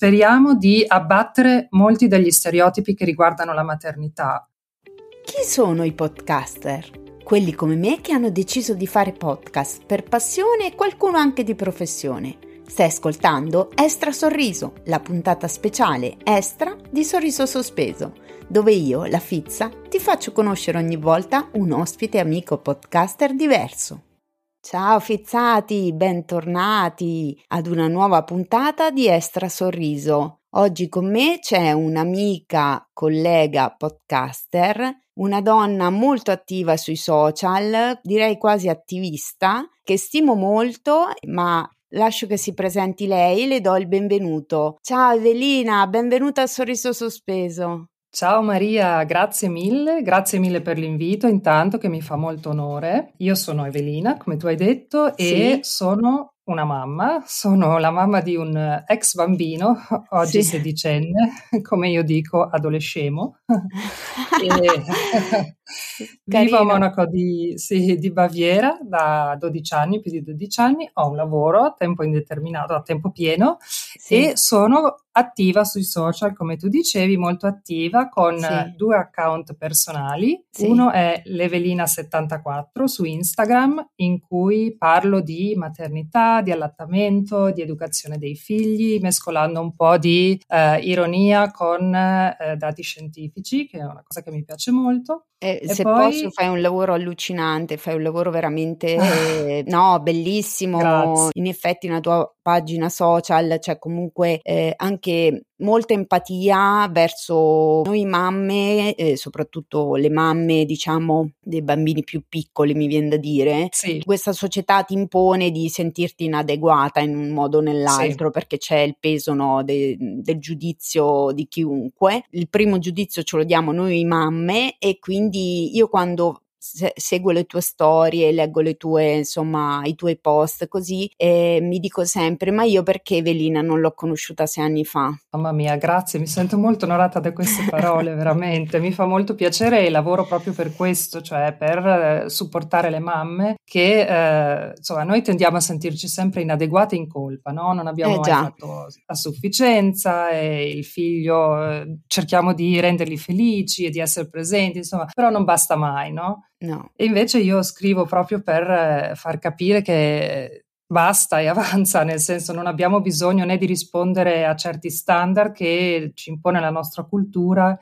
speriamo di abbattere molti degli stereotipi che riguardano la maternità. Chi sono i podcaster? Quelli come me che hanno deciso di fare podcast per passione e qualcuno anche di professione. Stai ascoltando Estra Sorriso, la puntata speciale Estra di Sorriso Sospeso, dove io, la Fizza, ti faccio conoscere ogni volta un ospite amico podcaster diverso. Ciao fizzati, bentornati ad una nuova puntata di Estra Sorriso. Oggi con me c'è un'amica, collega podcaster, una donna molto attiva sui social, direi quasi attivista, che stimo molto, ma Lascio che si presenti lei, le do il benvenuto. Ciao Evelina, benvenuta al Sorriso Sospeso. Ciao Maria, grazie mille, grazie mille per l'invito, intanto che mi fa molto onore. Io sono Evelina, come tu hai detto, sì. e sono una mamma, sono la mamma di un ex bambino, oggi sì. sedicenne, come io dico, adolescemo. vivo a Monaco di, sì, di, Baviera da 12 anni, più di 12 anni, ho un lavoro a tempo indeterminato, a tempo pieno sì. e sono attiva sui social, come tu dicevi, molto attiva con sì. due account personali. Uno è Levelina74 su Instagram, in cui parlo di maternità, di allattamento, di educazione dei figli, mescolando un po' di eh, ironia con eh, dati scientifici, che è una cosa che mi piace molto. E, e se poi... posso, fai un lavoro allucinante, fai un lavoro veramente eh, no, bellissimo. Grazie. In effetti, nella tua pagina social c'è comunque eh, anche molta empatia verso noi mamme, eh, soprattutto le mamme, diciamo, dei bambini più piccoli, mi viene da dire. Sì. Questa società ti impone di sentirti inadeguata in un modo o nell'altro sì. perché c'è il peso no, de, del giudizio di chiunque. Il primo giudizio ce lo diamo noi mamme e quindi io quando se, seguo le tue storie, leggo le tue, insomma, i tuoi post così e mi dico sempre, ma io perché Evelina non l'ho conosciuta sei anni fa? Mamma mia, grazie, mi sento molto onorata da queste parole, veramente, mi fa molto piacere e lavoro proprio per questo, cioè per eh, supportare le mamme che, eh, insomma, noi tendiamo a sentirci sempre inadeguate in colpa, no? Non abbiamo eh, mai fatto a sufficienza e il figlio eh, cerchiamo di renderli felici e di essere presenti, insomma, però non basta mai, no? No. E invece io scrivo proprio per eh, far capire che basta e avanza, nel senso non abbiamo bisogno né di rispondere a certi standard che ci impone la nostra cultura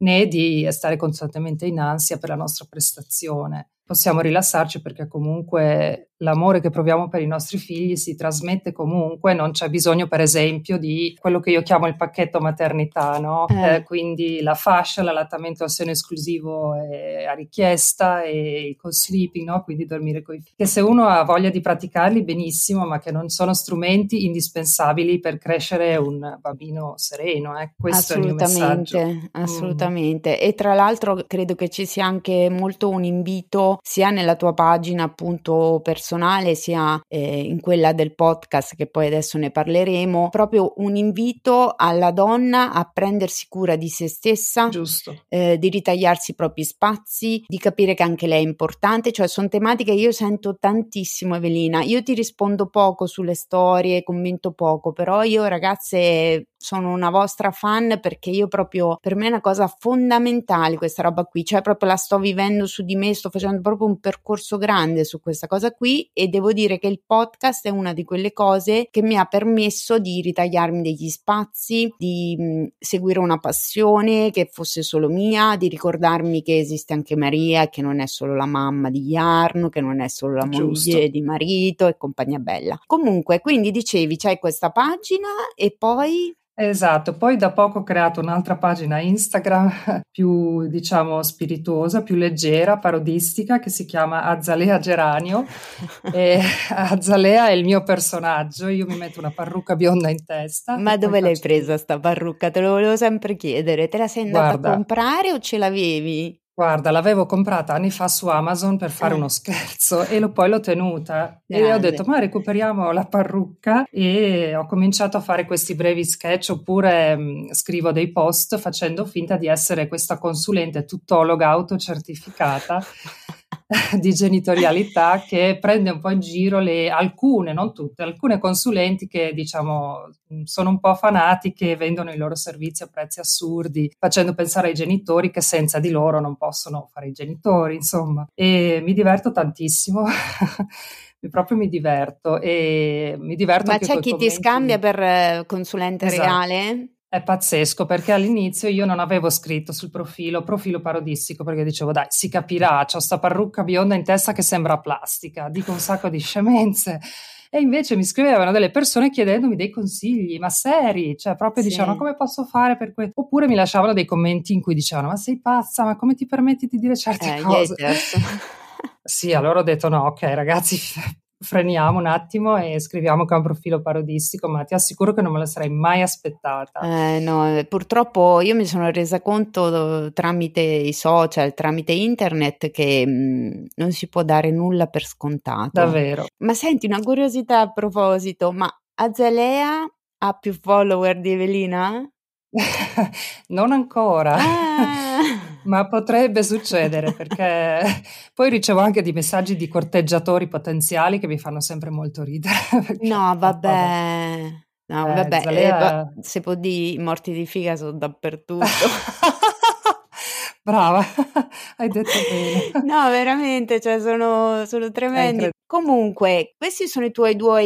né di stare costantemente in ansia per la nostra prestazione. Possiamo rilassarci perché comunque l'amore che proviamo per i nostri figli si trasmette comunque, non c'è bisogno per esempio di quello che io chiamo il pacchetto maternità, no? Eh. Eh, quindi la fascia, l'allattamento al seno esclusivo a richiesta e il co-sleeping, no? quindi dormire con i figli, che se uno ha voglia di praticarli benissimo, ma che non sono strumenti indispensabili per crescere un bambino sereno, eh? questo è il mio messaggio. Assolutamente, mm. e tra l'altro credo che ci sia anche molto un invito sia nella tua pagina appunto personale personale sia eh, in quella del podcast che poi adesso ne parleremo, proprio un invito alla donna a prendersi cura di se stessa, eh, di ritagliarsi i propri spazi, di capire che anche lei è importante, cioè sono tematiche che io sento tantissimo Evelina, io ti rispondo poco sulle storie, commento poco, però io ragazze sono una vostra fan perché io proprio per me è una cosa fondamentale questa roba qui, cioè proprio la sto vivendo su di me, sto facendo proprio un percorso grande su questa cosa qui e devo dire che il podcast è una di quelle cose che mi ha permesso di ritagliarmi degli spazi, di mh, seguire una passione che fosse solo mia, di ricordarmi che esiste anche Maria, che non è solo la mamma di Jarno, che non è solo la Giusto. moglie di marito e compagnia bella. Comunque, quindi dicevi, c'hai questa pagina e poi Esatto, poi da poco ho creato un'altra pagina Instagram più, diciamo, spirituosa, più leggera, parodistica, che si chiama Azalea Geranio. e Azalea è il mio personaggio, io mi metto una parrucca bionda in testa. Ma dove l'hai presa sta parrucca? Te lo volevo sempre chiedere. Te la sei andata Guarda, a comprare o ce l'avevi? Guarda, l'avevo comprata anni fa su Amazon per fare eh. uno scherzo e lo, poi l'ho tenuta Grande. e ho detto ma recuperiamo la parrucca e ho cominciato a fare questi brevi sketch oppure mh, mm, scrivo dei post facendo finta di essere questa consulente tuttologa autocertificata di genitorialità che prende un po' in giro le, alcune, non tutte, alcune consulenti che diciamo sono un po' fanatiche e vendono i loro servizi a prezzi assurdi, facendo pensare ai genitori che senza di loro non possono fare i genitori, insomma. E mi diverto tantissimo. proprio mi diverto e mi diverto Ma c'è chi commenti. ti scambia per consulente esatto. reale? È pazzesco perché all'inizio io non avevo scritto sul profilo profilo parodistico perché dicevo dai si capirà, ho sta parrucca bionda in testa che sembra plastica, dico un sacco di scemenze e invece mi scrivevano delle persone chiedendomi dei consigli, ma seri, cioè proprio sì. dicevano come posso fare per questo, oppure mi lasciavano dei commenti in cui dicevano ma sei pazza, ma come ti permetti di dire certe eh, cose? sì, allora ho detto no, ok ragazzi freniamo un attimo e scriviamo che è un profilo parodistico, ma ti assicuro che non me lo sarei mai aspettata. Eh, no, purtroppo io mi sono resa conto tramite i social, tramite internet, che mh, mm, non si può dare nulla per scontato. Davvero. Ma senti, una curiosità a proposito, ma Azalea ha più follower di Evelina? non ancora. Ah. Ma potrebbe succedere perché poi ricevo anche di messaggi di corteggiatori potenziali che mi fanno sempre molto ridere. No, vabbè. No, eh, vabbè, Zalea... eh, se può dire morti di figa sono dappertutto. Brava, hai detto bene. No, veramente, cioè sono, sono tremendi. Comunque, questi sono i tuoi due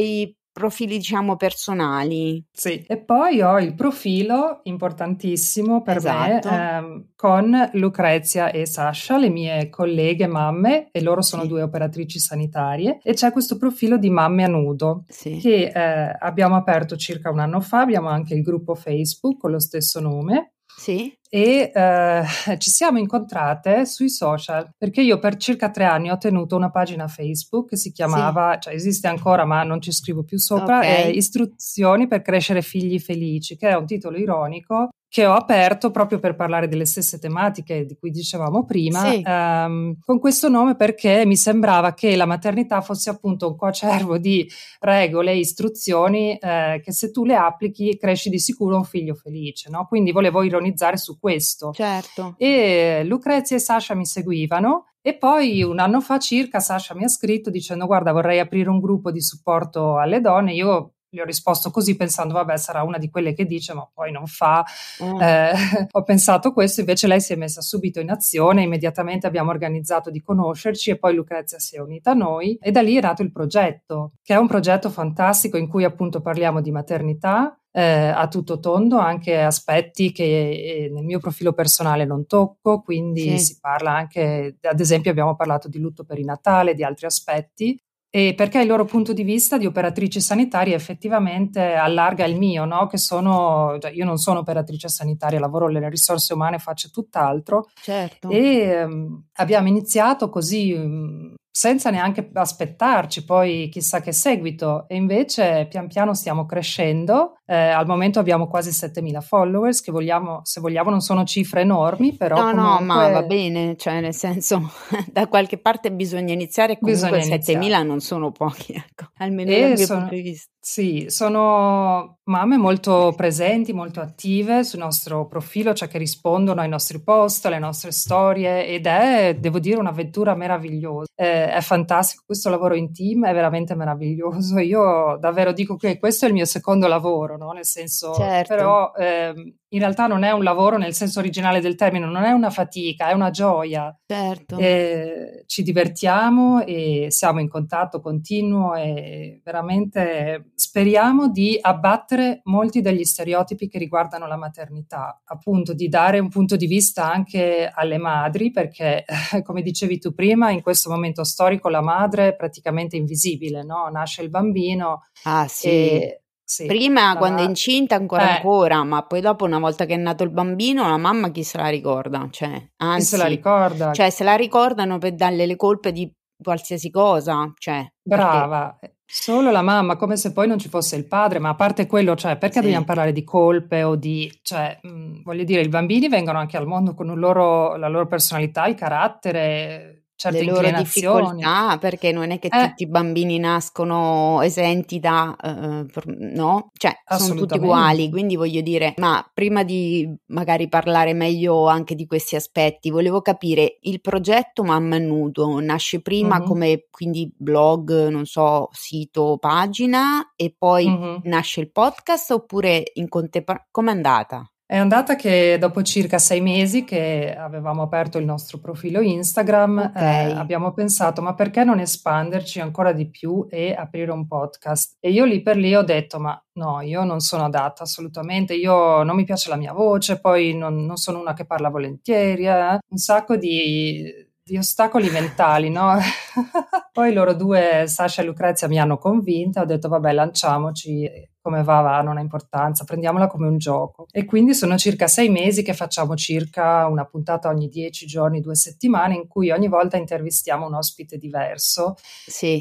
profili diciamo personali. Sì, e poi ho il profilo importantissimo per esatto. me ehm, con Lucrezia e Sasha, le mie colleghe mamme, e loro sono sì. due operatrici sanitarie, e c'è questo profilo di Mamme a Nudo sì. che eh, abbiamo aperto circa un anno fa, abbiamo anche il gruppo Facebook con lo stesso nome. Sì e eh, ci siamo incontrate sui social perché io per circa tre anni ho tenuto una pagina Facebook che si chiamava, sì. cioè esiste ancora ma non ci scrivo più sopra, okay. eh, Istruzioni per crescere figli felici, che è un titolo ironico che ho aperto proprio per parlare delle stesse tematiche di cui dicevamo prima, sì. ehm, con questo nome perché mi sembrava che la maternità fosse appunto un coacervo di regole e istruzioni eh, che se tu le applichi cresci di sicuro un figlio felice, no? Quindi volevo ironizzare su questo. Certo. E Lucrezia e Sasha mi seguivano e poi un anno fa circa Sasha mi ha scritto dicendo guarda vorrei aprire un gruppo di supporto alle donne, io gli ho risposto così pensando, vabbè, sarà una di quelle che dice, ma poi non fa. Mm. Eh, ho pensato questo, invece lei si è messa subito in azione, immediatamente abbiamo organizzato di conoscerci e poi Lucrezia si è unita a noi e da lì è nato il progetto, che è un progetto fantastico in cui appunto parliamo di maternità, eh, a tutto tondo, anche aspetti che eh, nel mio profilo personale non tocco, quindi sì. si parla anche, ad esempio abbiamo parlato di lutto perinatale, di altri aspetti, e perché il loro punto di vista di operatrici sanitarie effettivamente allarga il mio, no? che sono, cioè io non sono operatrice sanitaria, lavoro nelle risorse umane, faccio tutt'altro. Certo. E um, abbiamo iniziato così um, senza neanche aspettarci poi chissà che seguito e invece pian piano stiamo crescendo. Eh, al momento abbiamo quasi 7.000 followers che vogliamo, se vogliamo non sono cifre enormi, però No, comunque... no, ma va bene, cioè nel senso da qualche parte bisogna iniziare comunque 7.000 non sono pochi, ecco, almeno e dal mio sono... punto di vista. Sì, sono mamme molto presenti, molto attive sul nostro profilo, cioè che rispondono ai nostri post, alle nostre storie ed è, devo dire, un'avventura meravigliosa. Eh, è fantastico, questo lavoro in team è veramente meraviglioso. Io davvero dico che questo è il mio secondo lavoro, no? Nel senso, certo. però eh, in realtà non è un lavoro nel senso originale del termine, non è una fatica, è una gioia. Certo. E ci divertiamo e siamo in contatto continuo e veramente speriamo di abbattere molti degli stereotipi che riguardano la maternità, appunto di dare un punto di vista anche alle madri, perché come dicevi tu prima, in questo momento storico la madre è praticamente invisibile, no? Nasce il bambino ah, sì. e sì, Prima, quando è incinta, ancora eh. ancora, ma poi dopo, una volta che è nato il bambino, la mamma chi se la ricorda? Cioè, anzi, chi se la ricorda? Cioè, se la ricordano per darle le colpe di qualsiasi cosa. Cioè, Brava. Perché... Solo la mamma, come se poi non ci fosse il padre, ma a parte quello, cioè, perché sì. dobbiamo parlare di colpe o di, cioè, mh, voglio dire, i bambini vengono anche al mondo con loro, la loro personalità, il carattere, certe le loro difficoltà, perché non è che eh. tutti i bambini nascono esenti da, uh, no? Cioè, sono tutti uguali, quindi voglio dire, ma prima di magari parlare meglio anche di questi aspetti, volevo capire, il progetto Mamma Nudo nasce prima mm-hmm. come quindi blog, non so, sito, pagina e poi mm-hmm. nasce il podcast oppure in contemporanea, com'è andata? È andata che dopo circa sei mesi che avevamo aperto il nostro profilo Instagram, okay. eh, abbiamo pensato ma perché non espanderci ancora di più e aprire un podcast? E io lì per lì ho detto ma no, io non sono adatta assolutamente, io non mi piace la mia voce, poi non, non sono una che parla volentieri, eh? un sacco di, di ostacoli mentali, no? poi loro due, Sasha e Lucrezia, mi hanno convinta, ho detto vabbè lanciamoci come va va, non ha importanza, prendiamola come un gioco. E quindi sono circa sei mesi che facciamo circa una puntata ogni dieci giorni, due settimane, in cui ogni volta intervistiamo un ospite diverso. Sì.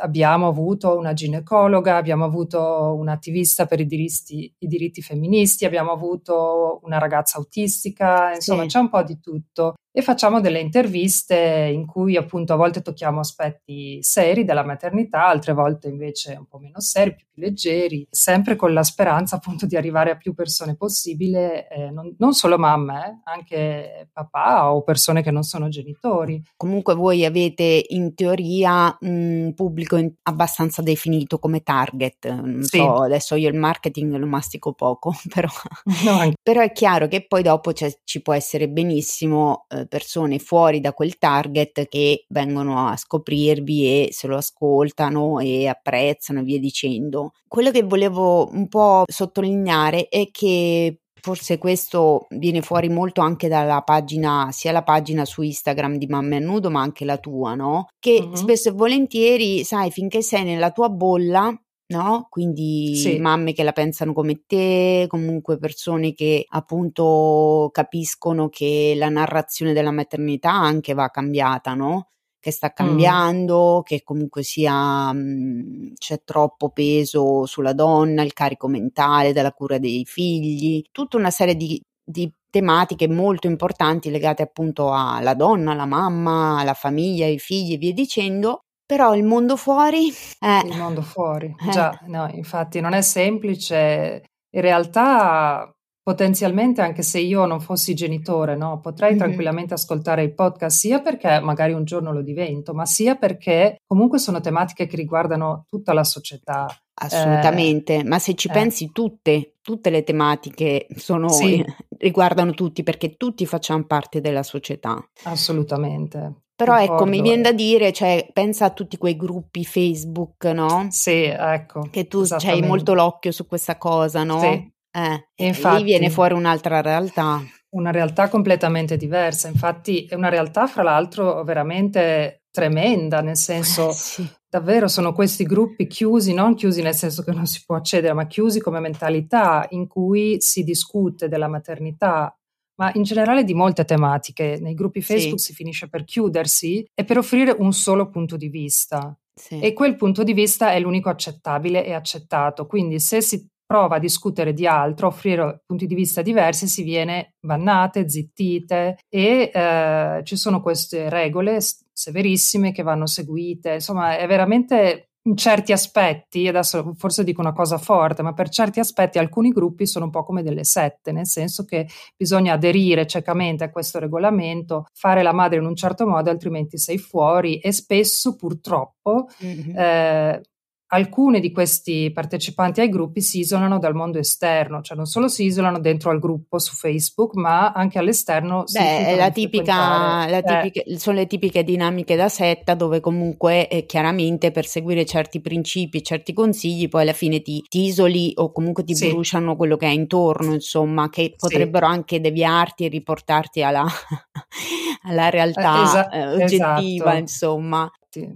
Abbiamo avuto una ginecologa, abbiamo avuto un'attivista per i diritti, i diritti femministi, abbiamo avuto una ragazza autistica, insomma sì. c'è un po' di tutto e facciamo delle interviste in cui appunto a volte tocchiamo aspetti seri della maternità, altre volte invece un po' meno seri, più leggeri, sempre con la speranza appunto di arrivare a più persone possibile, eh, non, non, solo mamme, anche papà o persone che non sono genitori. Comunque voi avete in teoria un pubblico in, abbastanza definito come target, non sì. so, adesso io il marketing lo mastico poco, però, no, però è chiaro che poi dopo ci può essere benissimo eh, persone fuori da quel target che vengono a scoprirvi e se lo ascoltano e apprezzano e via dicendo quello che volevo un po' sottolineare è che forse questo viene fuori molto anche dalla pagina, sia la pagina su Instagram di Mamma a Nudo, ma anche la tua, no? Che mm-hmm. spesso e volentieri, sai, finché sei nella tua bolla, no? Quindi sì. mamme che la pensano come te, comunque persone che appunto capiscono che la narrazione della maternità anche va cambiata, no? Che sta cambiando, mm. che comunque sia mh, mhmm, c'è troppo peso sulla donna, il carico mentale della cura dei figli, tutta una serie di, di tematiche molto importanti legate appunto alla donna, alla mamma, alla famiglia, ai figli e via dicendo. Però il mondo fuori è... Il mondo fuori, eh. già, no, infatti non è semplice. In realtà potenzialmente anche se io non fossi genitore, no? potrei mm-hmm. tranquillamente ascoltare il podcast sia perché magari un giorno lo divento, ma sia perché comunque sono tematiche che riguardano tutta la società. Assolutamente, eh, ma se ci eh. pensi tutte, tutte le tematiche sono, sì. riguardano tutti perché tutti facciamo parte della società. Assolutamente. Però ecco, Concordo. ecco, mi viene da dire, cioè, pensa a tutti quei gruppi Facebook, no? Sì, ecco. Che tu hai molto l'occhio su questa cosa, no? Sì. Eh, e infatti, lì viene fuori un'altra realtà. Una realtà completamente diversa, infatti è una realtà fra l'altro veramente tremenda, nel senso eh, sì. davvero sono questi gruppi chiusi, non chiusi nel senso che non si può accedere, ma chiusi come mentalità in cui si discute della maternità, ma in generale di molte tematiche. Nei gruppi Facebook sì. si finisce per chiudersi e per offrire un solo punto di vista. Sì. E quel punto di vista è l'unico accettabile e accettato. Quindi se si prova a discutere di altro, offrire punti di vista diversi, si viene bannate, zittite e eh, ci sono queste regole severissime che vanno seguite. Insomma, è veramente in certi aspetti, adesso forse dico una cosa forte, ma per certi aspetti alcuni gruppi sono un po' come delle sette, nel senso che bisogna aderire ciecamente a questo regolamento, fare la madre in un certo modo, altrimenti sei fuori e spesso purtroppo mm-hmm. eh, alcuni di questi partecipanti ai gruppi si isolano dal mondo esterno, cioè non solo si isolano dentro al gruppo su Facebook, ma anche all'esterno. Beh, è la tipica, la tipica eh. sono le tipiche dinamiche da setta dove comunque eh, chiaramente per seguire certi principi, certi consigli, poi alla fine ti, ti isoli o comunque ti sì. bruciano quello che hai intorno, insomma, che potrebbero sì. anche deviarti e riportarti alla, alla realtà Esa- eh, oggettiva, esatto. insomma.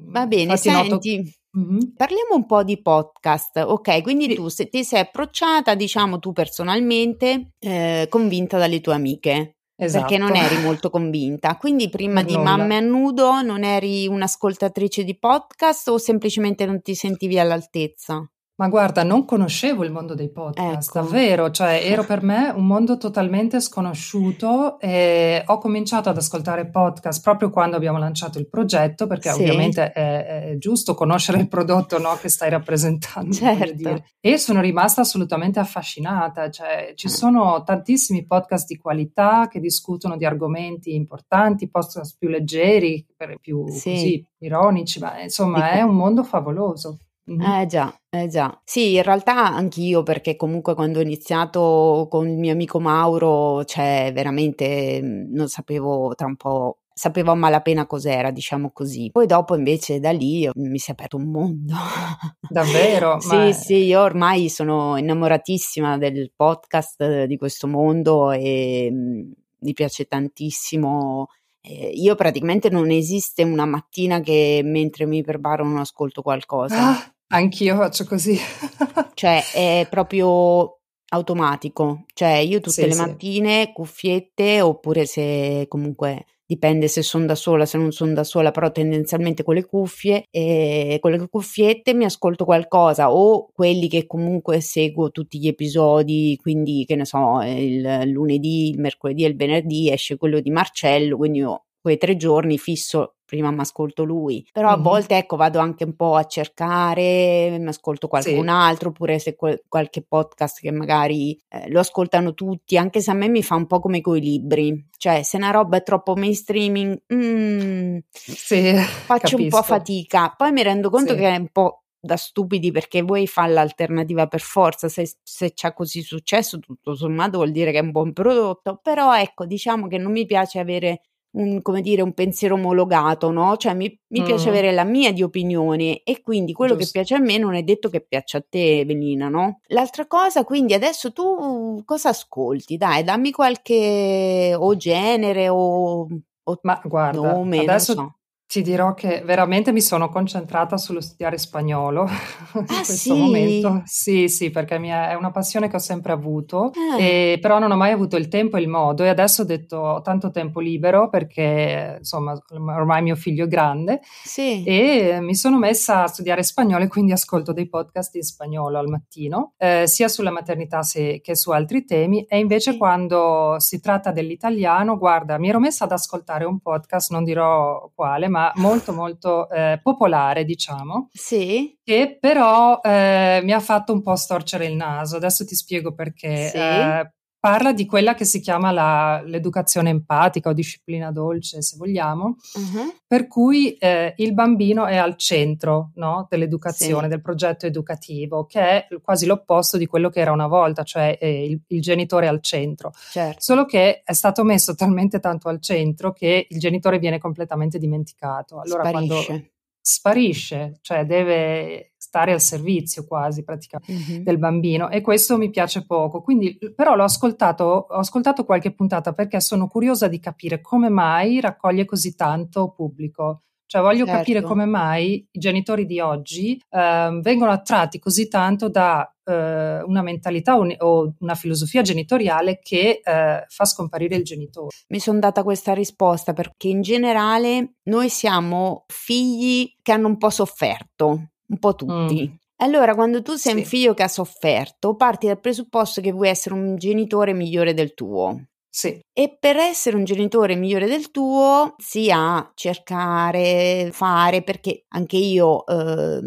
Va bene, Infatti senti. Noto Mh-mh. Parliamo un po' di podcast. Ok, quindi tu se ti sei approcciata, diciamo tu personalmente, ehm, convinta dalle tue amiche, perché non eri molto convinta. Quindi prima di nulla. Mamme a nudo non eri un'ascoltatrice di podcast o semplicemente non ti sentivi all'altezza? Ma guarda, non conoscevo il mondo dei podcast, ecco. davvero, cioè ero per me un mondo totalmente sconosciuto e ho cominciato ad ascoltare podcast proprio quando abbiamo lanciato il progetto, perché sì. ovviamente è, è, giusto conoscere il prodotto no, che stai rappresentando. Certo. E sono rimasta assolutamente affascinata, cioè ci mm. sono tantissimi podcast di qualità che discutono di argomenti importanti, podcast più leggeri, più sì. così ironici, ma insomma è un mondo favoloso. Mm-hmm. Eh già, eh già. Sì, in realtà anch'io, perché comunque quando ho iniziato con il mio amico Mauro, cioè veramente mm, non sapevo tra un po'. Sapevo a malapena cos'era, diciamo così. Poi dopo invece da lì mi si è aperto un mondo. Davvero? sì, Ma... sì, io ormai sono innamoratissima del podcast di questo mondo e mh, mm, mi piace tantissimo eh, io praticamente non esiste una mattina che mentre mi preparo non ascolto qualcosa. Ah, anch'io faccio così. cioè è proprio automatico, cioè io tutte sì, le mattine sì. cuffiette oppure se comunque dipende se sono da sola, se non sono da sola, però tendenzialmente con le cuffie e con le cuffiette mi ascolto qualcosa o quelli che comunque seguo tutti gli episodi, quindi che ne so, il lunedì, il mercoledì e il venerdì esce quello di Marcello, quindi io quei tre giorni fisso prima mi ascolto lui, però mm-hmm. a volte ecco vado anche un po' a cercare, mi ascolto qualcun sì. altro, oppure se quel, qualche podcast che magari eh, lo ascoltano tutti, anche se a me mi fa un po' come coi libri, cioè se una roba è troppo mainstreaming, mm, sì, faccio capisco. un po' fatica, poi mi rendo conto sì. che è un po' da stupidi perché voi fa l'alternativa per forza, se, se c'è così successo tutto sommato vuol dire che è un buon prodotto, però ecco diciamo che non mi piace avere un, come dire, un pensiero omologato, no? Cioè mi, mi mm. piace avere la mia di opinione e quindi quello Giusto. che piace a me non è detto che piaccia a te, Evelina, no? L'altra cosa, quindi adesso tu cosa ascolti? Dai, dammi qualche o genere o, o Ma guarda, nome, adesso so. Ti dirò che veramente mi sono concentrata sullo studiare spagnolo in ah, questo sì? momento. Sì, sì, perché è una passione che ho sempre avuto, ah. e, però non ho mai avuto il tempo e il modo e adesso ho detto ho tanto tempo libero perché insomma ormai mio figlio è grande sì. e mi sono messa a studiare spagnolo e quindi ascolto dei podcast in spagnolo al mattino, eh, sia sulla maternità se, che su altri temi e invece sì. quando si tratta dell'italiano, guarda, mi ero messa ad ascoltare un podcast, non dirò quale, ma molto molto eh, popolare, diciamo. Sì. Che però eh, mi ha fatto un po' storcere il naso. Adesso ti spiego perché. Sì. Eh, parla di quella che si chiama la, l'educazione empatica o disciplina dolce, se vogliamo, uh-huh. per cui eh, il bambino è al centro no, dell'educazione, sì. del progetto educativo, che è quasi l'opposto di quello che era una volta, cioè eh, il, il, genitore al centro. Certo. Solo che è stato messo talmente tanto al centro che il genitore viene completamente dimenticato. Allora, Sparisce. quando sparisce, cioè deve stare al servizio quasi praticamente mm-hmm. del bambino e questo mi piace poco. Quindi però l'ho ascoltato, ho ascoltato qualche puntata perché sono curiosa di capire come mai raccoglie così tanto pubblico. Cioè voglio certo. capire come mai i genitori di oggi eh, vengono attratti così tanto da eh, una mentalità un, o una filosofia genitoriale che eh, fa scomparire il genitore. Mi sono data questa risposta perché in generale noi siamo figli che hanno un po' sofferto, un po' tutti. Mm. Allora, quando tu sei sì. un figlio che ha sofferto, parti dal presupposto che vuoi essere un genitore migliore del tuo. Sì. E per essere un genitore migliore del tuo, sia cercare, fare, perché anche io eh,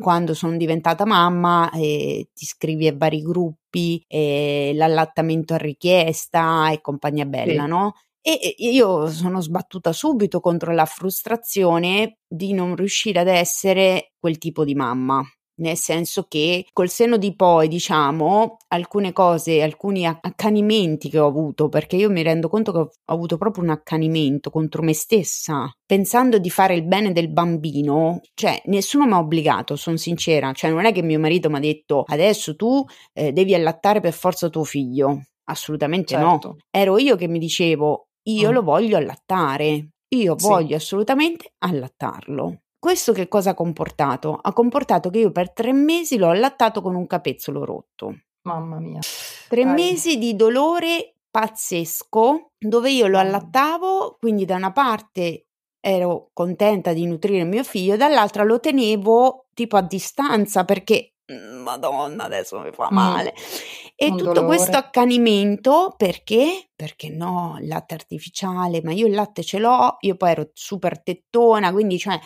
quando sono diventata mamma eh, ti iscrivi a vari gruppi, eh, l'allattamento a richiesta e compagnia bella, sì. no? E io sono sbattuta subito contro la frustrazione di non riuscire ad essere quel tipo di mamma. Nel senso che col senno di poi, diciamo, alcune cose, alcuni accanimenti che ho avuto, perché io mi rendo conto che ho avuto proprio un accanimento contro me stessa, pensando di fare il bene del bambino, cioè nessuno mi ha obbligato, sono sincera, cioè non è che mio marito mi ha detto adesso tu eh, devi allattare per forza tuo figlio, assolutamente certo. no, ero io che mi dicevo io mm. lo voglio allattare, io sì. voglio assolutamente allattarlo. Questo che cosa ha comportato? Ha comportato che io per tre mesi l'ho allattato con un capezzolo rotto. Mamma mia. Tre Dai. mesi di dolore pazzesco dove io lo allattavo, quindi da una parte ero contenta di nutrire mio figlio, dall'altra lo tenevo tipo a distanza perché mm, Madonna, adesso mi fa male. Mm. E Un tutto dolore. questo accanimento perché? Perché no, il latte artificiale, ma io il latte ce l'ho, io poi ero super tettona, quindi cioè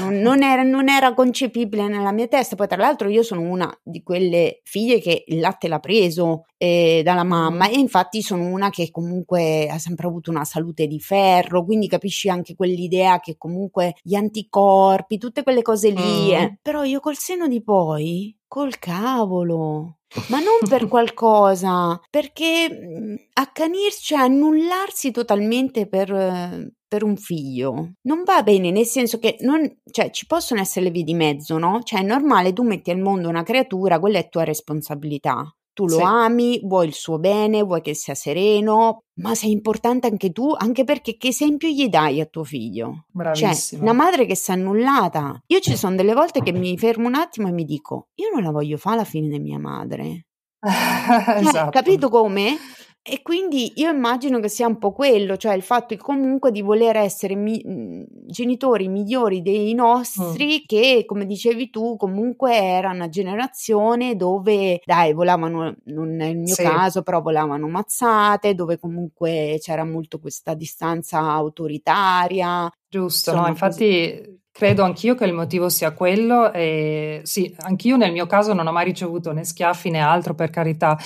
non, non era, non era concepibile nella mia testa. Poi tra l'altro io sono una di quelle figlie che il latte l'ha preso eh, dalla mamma e infatti sono una che comunque ha sempre avuto una salute di ferro, quindi capisci anche quell'idea che comunque gli anticorpi, tutte quelle cose lì, Mm. eh. però io col seno di poi, col cavolo. Ma non per qualcosa, perché mh, accanirsi, cioè annullarsi totalmente per, per un figlio non va bene, nel senso che non, cioè, ci possono essere le vie di mezzo, no? Cioè è normale, tu metti al mondo una creatura, quella è tua responsabilità. Tu lo Sì. ami, vuoi il suo bene, vuoi che sia sereno, ma sei importante anche tu, anche perché che esempio gli dai a tuo figlio? Cioè, Bravissima. una madre che si è annullata. Io ci sono delle volte che mi fermo un attimo e mi dico, io non la voglio fare la fine di mia madre. Cioè, Esatto. capito come? E quindi io immagino che sia un po' quello, cioè il fatto comunque di voler essere mi- mh, genitori migliori dei Mm. nostri, che come dicevi tu, comunque era una generazione dove, dai, volavano, non nel mio Sì. caso, però volavano mazzate, dove comunque c'era molto questa distanza autoritaria. Giusto, Insomma, no, infatti credo anch'io che il motivo sia quello e sì, anch'io nel mio caso non ho mai ricevuto né schiaffi né altro per carità,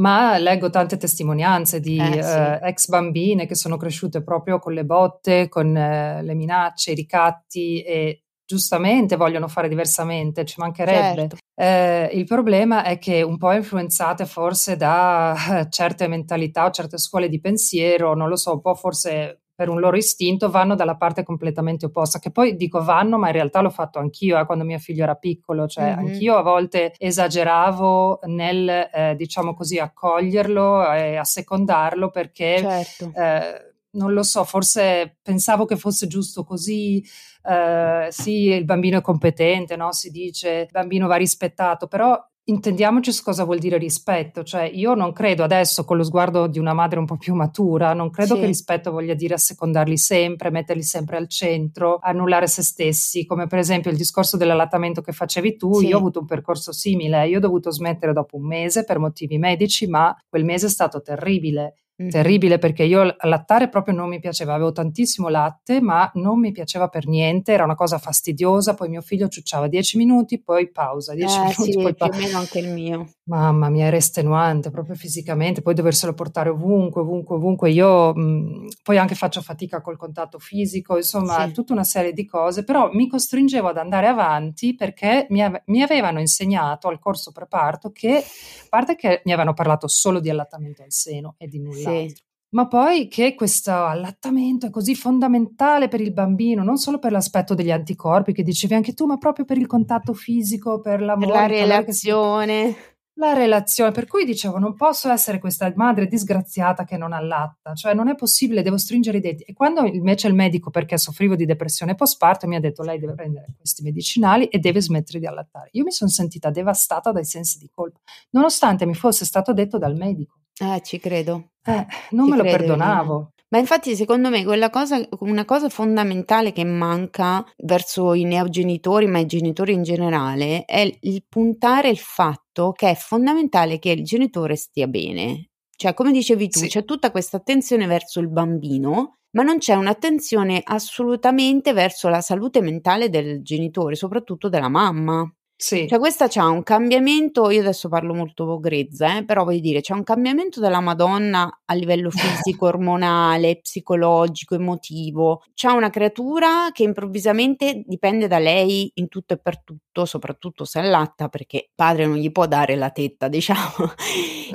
ma leggo tante testimonianze di Eh, sì. eh, ex bambine che sono cresciute proprio con le botte, con eh, le minacce, i ricatti e giustamente vogliono fare diversamente, ci mancherebbe. Certo. Eh, il problema è che un po' influenzate forse da eh, certe mentalità o certe scuole di pensiero, non lo so, un po' forse per un loro istinto vanno dalla parte completamente opposta, che poi dico vanno, ma in realtà l'ho fatto anch'io eh, quando mio figlio era piccolo, cioè Mhm. anch'io a volte esageravo nel, eh, diciamo così, accoglierlo e assecondarlo perché Certo. eh, non lo so, forse pensavo che fosse giusto così. eh, sì, il bambino è competente, no? Si dice il bambino va rispettato, però intendiamoci su cosa vuol dire rispetto. Cioè, io non credo adesso, con lo sguardo di una madre un po' più matura, non credo Sì. che rispetto voglia dire assecondarli sempre, metterli sempre al centro, annullare se stessi, come per esempio il discorso dell'allattamento che facevi tu. Sì. Io ho avuto un percorso simile, io ho dovuto smettere dopo un mese per motivi medici, ma quel mese è stato terribile Mhm. terribile perché io lattare proprio non mi piaceva, avevo tantissimo latte, ma non mi piaceva per niente, era una cosa fastidiosa, poi mio figlio ciucciava 10 minuti, poi pausa, 10 Eh minuti, sì, poi più o pausa. meno anche il mio. Mamma mia, era estenuante proprio fisicamente, poi doverselo portare ovunque, ovunque, ovunque. Io mh, poi anche faccio fatica col contatto fisico, insomma, Sì. tutta una serie di cose, però mi costringevo ad andare avanti perché mi, ave- mi avevano insegnato al corso preparto che, a parte che mi avevano parlato solo di allattamento al seno e di null'altro. Sì. Ma poi che questo allattamento è così fondamentale per il bambino, non solo per l'aspetto degli anticorpi che dicevi anche tu, ma proprio per il contatto fisico, per Per l'amore, la il calore che si- relazione. La relazione, per cui dicevo, non posso essere questa madre disgraziata che non allatta, cioè non è possibile, devo stringere i denti. E quando invece il medico, perché soffrivo di depressione postparto, mi ha detto lei deve prendere questi medicinali e deve smettere di allattare. Io mi sono sentita devastata dai sensi di colpa, nonostante mi fosse stato detto dal medico. Eh, ci credo. Eh, non Ci me lo credo, perdonavo. Ma infatti, secondo me, quella cosa, una cosa fondamentale che manca verso i neogenitori, ma i genitori in generale, è il- puntare il fatto che è fondamentale che il genitore stia bene. Cioè, come dicevi tu, Sì. c'è tutta questa attenzione verso il bambino, ma non c'è un'attenzione assolutamente verso la salute mentale del genitore, soprattutto della mamma. Sì, Cioè, questa c'ha un cambiamento, io adesso parlo molto grezza, eh, però voglio dire, c'è un cambiamento della Madonna a livello fisico, ormonale, psicologico, emotivo. C'ha una creatura che improvvisamente dipende da lei in tutto e per tutto, soprattutto se allatta, perché padre non gli può dare la tetta, diciamo.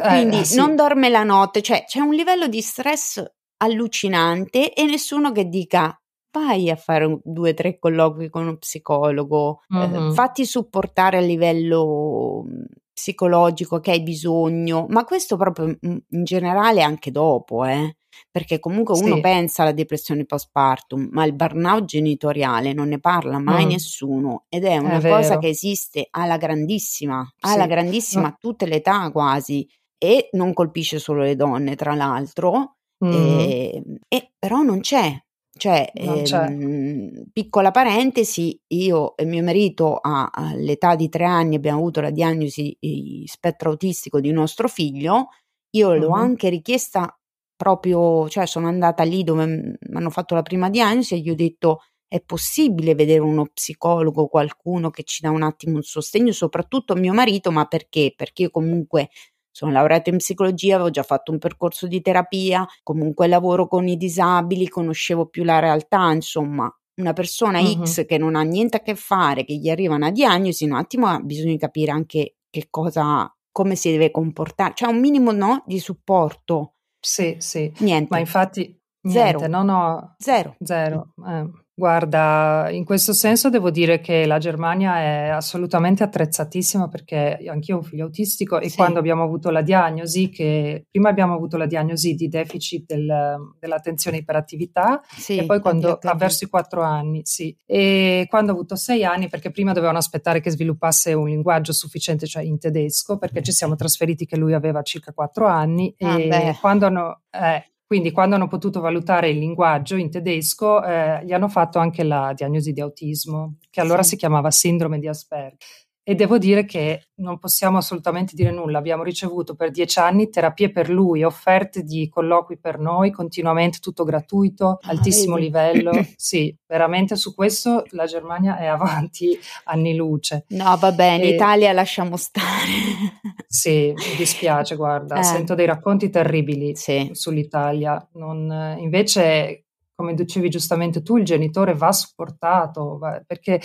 Quindi sì. non dorme la notte, cioè c'è un livello di stress allucinante e nessuno che dica vai a fare un- due o tre colloqui con uno psicologo, eh, Mhm. fatti supportare a livello mm, psicologico che hai bisogno, ma questo proprio mm, in generale anche dopo, eh. Perché comunque uno Sì. pensa alla depressione postpartum, ma il burnout genitoriale non ne parla mai Mm. nessuno ed è una È cosa vero. che esiste alla grandissima, alla Sì. grandissima a tutte le età quasi e non colpisce solo le donne, tra l'altro, Mm. e, e però non c'è. Cioè, ehm, piccola parentesi, io e mio marito a, all'età di tre anni abbiamo avuto la diagnosi di spettro autistico di nostro figlio, io mm-hmm. l'ho anche richiesta proprio, cioè sono andata lì dove mi hanno fatto la prima diagnosi e gli ho detto è possibile vedere uno psicologo, qualcuno che ci dà un attimo un sostegno, soprattutto mio marito, ma perché? Perché io comunque sono laureata in psicologia, avevo già fatto un percorso di terapia, comunque lavoro con i disabili, conoscevo più la realtà, insomma, una persona uh-huh. X che non ha niente a che fare, che gli arriva una diagnosi, un attimo di capire anche che cosa, come si deve comportare, cioè un minimo no, di supporto. Sì, sì. Niente. Ma infatti, niente, zero. no, no. Zero. Zero. Eh. Guarda, in questo senso devo dire che la Germania è assolutamente attrezzatissima perché anch'io ho un figlio autistico e Sì. quando abbiamo avuto la diagnosi, che prima abbiamo avuto la diagnosi di deficit del- dell'attenzione e iperattività Sì, e poi quando ADHD. ha verso i quattro anni, sì. E quando ho avuto sei anni, perché prima dovevano aspettare che sviluppasse un linguaggio sufficiente, cioè in tedesco, perché ci siamo trasferiti che lui aveva circa quattro anni Ah, e beh. quando hanno... eh, quindi quando hanno potuto valutare il linguaggio in tedesco, eh, gli hanno fatto anche la diagnosi di autismo, che allora Sì. si chiamava sindrome di Asperger. E devo dire che non possiamo assolutamente dire nulla. Abbiamo ricevuto per dieci anni terapie per lui, offerte di colloqui per noi, continuamente tutto gratuito, Ah, altissimo vedi? livello. Sì, veramente su questo la Germania è avanti anni luce. No, vabbè, in E- Italia lasciamo stare. Sì, mi dispiace, guarda, Eh. sento dei racconti terribili Sì. sull'Italia. Non- invece, come dicevi giustamente tu, il genitore va supportato, va- perché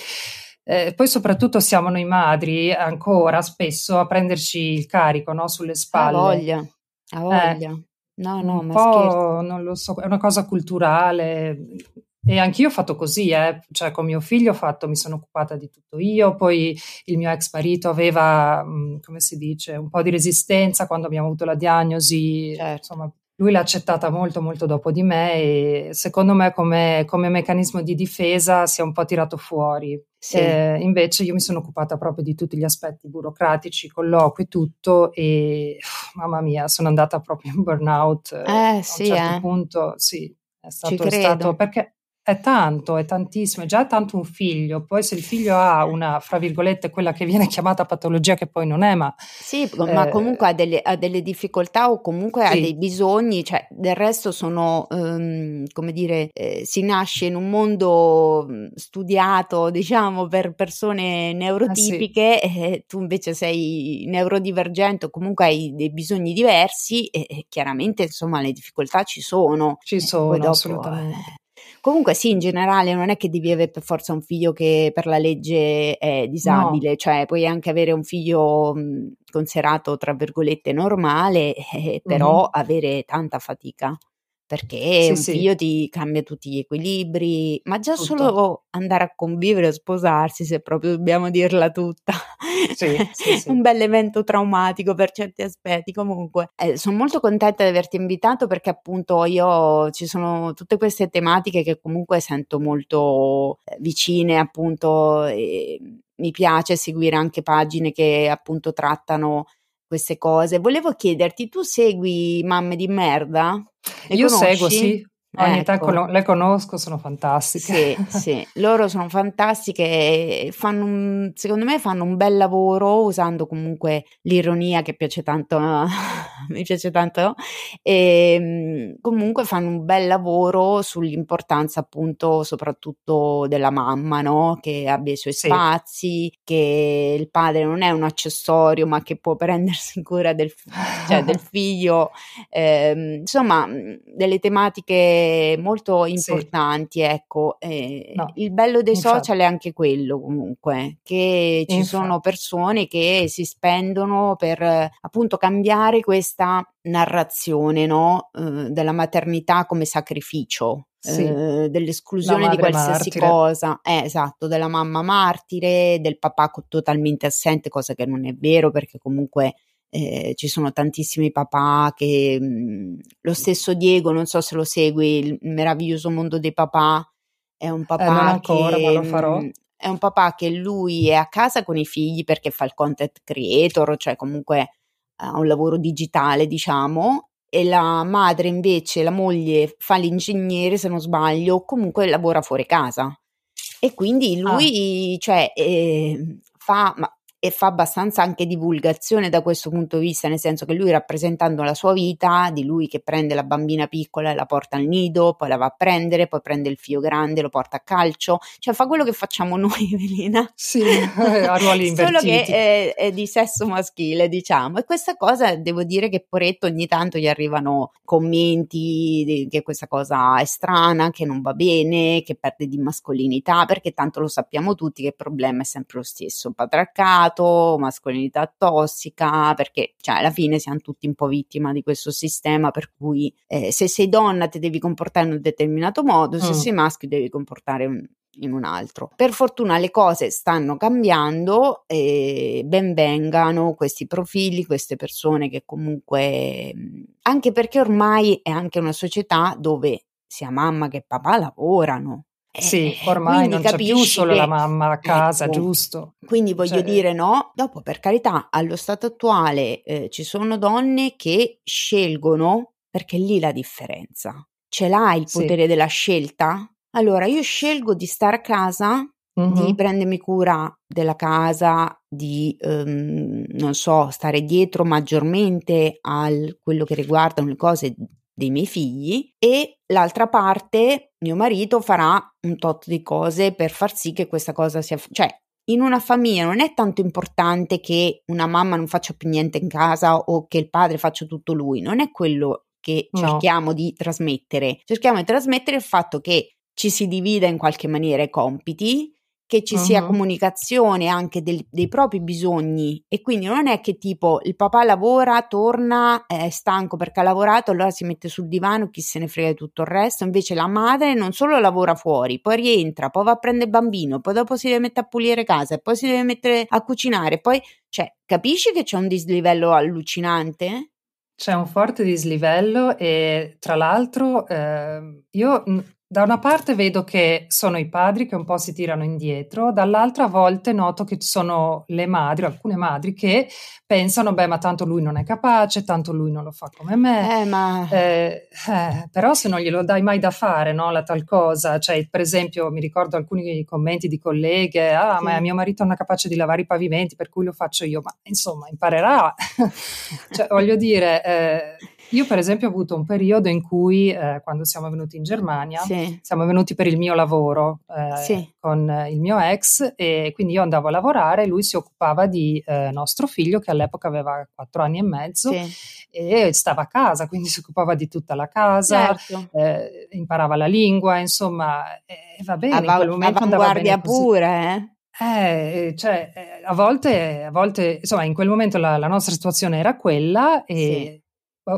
eh, poi soprattutto siamo noi madri ancora spesso a prenderci il carico, no, sulle spalle. voglia, ha Eh, voglia. No, no, un ma po', non lo so, è una cosa culturale. E anch'io ho fatto così, eh. Cioè con mio figlio ho fatto, mi sono occupata di tutto io, poi il mio ex marito aveva, mh, come si dice, un po' di resistenza quando abbiamo avuto la diagnosi, Certo. insomma, lui l'ha accettata molto molto dopo di me e secondo me come, come meccanismo di difesa si è un po' tirato fuori. Sì. Eh, invece io mi sono occupata proprio di tutti gli aspetti burocratici, colloqui, tutto e mamma mia, sono andata proprio in burnout. Eh, a un sì, certo eh. punto, sì, è stato, è stato perché è tanto, è tantissimo, è già tanto un figlio, poi se il figlio ha una, fra virgolette, quella che viene chiamata patologia che poi non è, ma Sì, ma eh, comunque ha delle, ha delle difficoltà o comunque ha sì, dei bisogni, cioè del resto sono, ehm, come dire, eh, si nasce in un mondo mm, studiato, diciamo, per persone eh sì, neurotipiche, e tu invece sei neurodivergente o comunque hai dei bisogni diversi e, e chiaramente, insomma, le difficoltà ci sono. ci E poi sono dopo... assolutamente. Comunque sì, in generale non è che devi avere per forza un figlio che per la legge è No, disabile, cioè puoi anche avere un figlio mh, considerato tra virgolette normale, eh, però mhm, avere tanta fatica, perché Sì, un sì, figlio ti cambia tutti gli equilibri, ma già tutto. solo andare a convivere o sposarsi, se proprio dobbiamo dirla tutta, Sì, sì. un bel evento traumatico per certi aspetti. Comunque, eh, sono molto contenta di averti invitato perché appunto io ci sono tutte queste tematiche che comunque sento molto eh, vicine, appunto, e mi piace seguire anche pagine che appunto trattano queste cose. Volevo chiederti, tu segui Mamme di merda? Le Io seguo, conosci? sì, ogni tanto Ecco. le conosco, sono fantastiche. Sì, sì, loro sono fantastiche fanno un, secondo me fanno un bel lavoro usando comunque l'ironia che piace tanto, mi piace tanto, e mm, comunque fanno un bel lavoro sull'importanza appunto soprattutto della mamma, no? Che abbia i suoi Sì, spazi, che il padre non è un accessorio ma che può prendersi cura del, cioè del figlio, ehm, insomma mm, delle tematiche molto sì, importanti, ecco. Eh, no, il bello dei infatti, social è anche quello comunque, che ci sono infatti. persone che si spendono per eh, appunto cambiare questa narrazione, no? Eh, della maternità come sacrificio. Sì, eh, dell'esclusione di qualsiasi martire. cosa, eh, esatto, della mamma martire, del papà totalmente assente, cosa che non è vero perché comunque eh, ci sono tantissimi papà che mh, lo stesso Diego, non so se lo segui, il meraviglioso mondo dei papà, è un Eh, papà ancora, ma che lo farò. mh, è un papà che lui è a casa con i figli perché fa il content creator, cioè comunque ha un lavoro digitale, diciamo, e la madre invece, la moglie, fa l'ingegnere se non sbaglio, comunque lavora fuori casa. E quindi lui, ah. cioè, eh, fa, ma e fa abbastanza anche divulgazione da questo punto di vista, nel senso che lui rappresentando la sua vita, di lui che prende la bambina piccola e la porta al nido, poi la va a prendere, poi prende il figlio grande, lo porta a calcio, cioè fa quello che facciamo noi, Evelina. Sì, a ruoli invertiti. Solo che è, è, di sesso maschile, diciamo. E questa cosa, devo dire che Poretto ogni tanto gli arrivano commenti di, che questa cosa è strana, che non va bene, che perde di mascolinità, perché tanto lo sappiamo tutti che il problema è sempre lo stesso, patriarcato, patriarcato, mascolinità tossica, perché cioè, alla fine siamo tutti un po' vittima di questo sistema per cui eh, se sei donna ti devi comportare in un determinato modo, se mm. sei maschio devi comportare un, in un altro. Per fortuna le cose stanno cambiando e ben vengano questi profili, queste persone che comunque anche perché ormai è anche una società dove sia mamma che papà lavorano. Sì, eh, ormai non c'è più solo che, la mamma a casa, ecco, giusto? Quindi voglio cioè, dire, no? Dopo, per carità, allo stato attuale eh, ci sono donne che scelgono, perché lì la differenza. Ce l'hai il potere sì. della scelta? Allora, io scelgo di stare a casa, mm-hmm. di prendermi cura della casa, di, um, non so, stare dietro maggiormente a quello che riguardano le cose dei miei figli e l'altra parte mio marito farà un tot di cose per far sì che questa cosa sia cioè in una famiglia non è tanto importante che una mamma non faccia più niente in casa o che il padre faccia tutto lui, non è quello che cerchiamo no. di trasmettere. Cerchiamo di trasmettere il fatto che ci si divida in qualche maniera i compiti, che ci uh-huh. sia comunicazione anche del, dei propri bisogni e quindi non è che tipo il papà lavora, torna, è stanco perché ha lavorato, allora si mette sul divano, chi se ne frega di tutto il resto, invece la madre non solo lavora fuori, poi rientra, poi va a prendere il bambino, poi dopo si deve mettere a pulire casa poi si deve mettere a cucinare, poi cioè capisci che c'è un dislivello allucinante? C'è un forte dislivello e tra l'altro eh, io da una parte vedo che sono i padri che un po' si tirano indietro, dall'altra a volte noto che sono le madri, alcune madri, che pensano, beh, ma tanto lui non è capace, tanto lui non lo fa come me. Eh, ma... Eh, eh, però se non glielo dai mai da fare, no, la tal cosa, cioè per esempio mi ricordo alcuni commenti di colleghe, ah, sì. ma mio marito non è capace di lavare i pavimenti, per cui lo faccio io, ma insomma imparerà. cioè, voglio dire eh, io per esempio ho avuto un periodo in cui eh, quando siamo venuti in Germania, sì. siamo venuti per il mio lavoro eh, sì. con il mio ex e quindi io andavo a lavorare e lui si occupava di eh, nostro figlio che all'epoca aveva quattro anni e mezzo sì. e stava a casa, quindi si occupava di tutta la casa, certo. Eh, imparava la lingua, insomma, va bene. Ava- in quel momento avanguardia pure, eh? Eh, cioè, eh, a volte, a volte, insomma, in quel momento la, la nostra situazione era quella e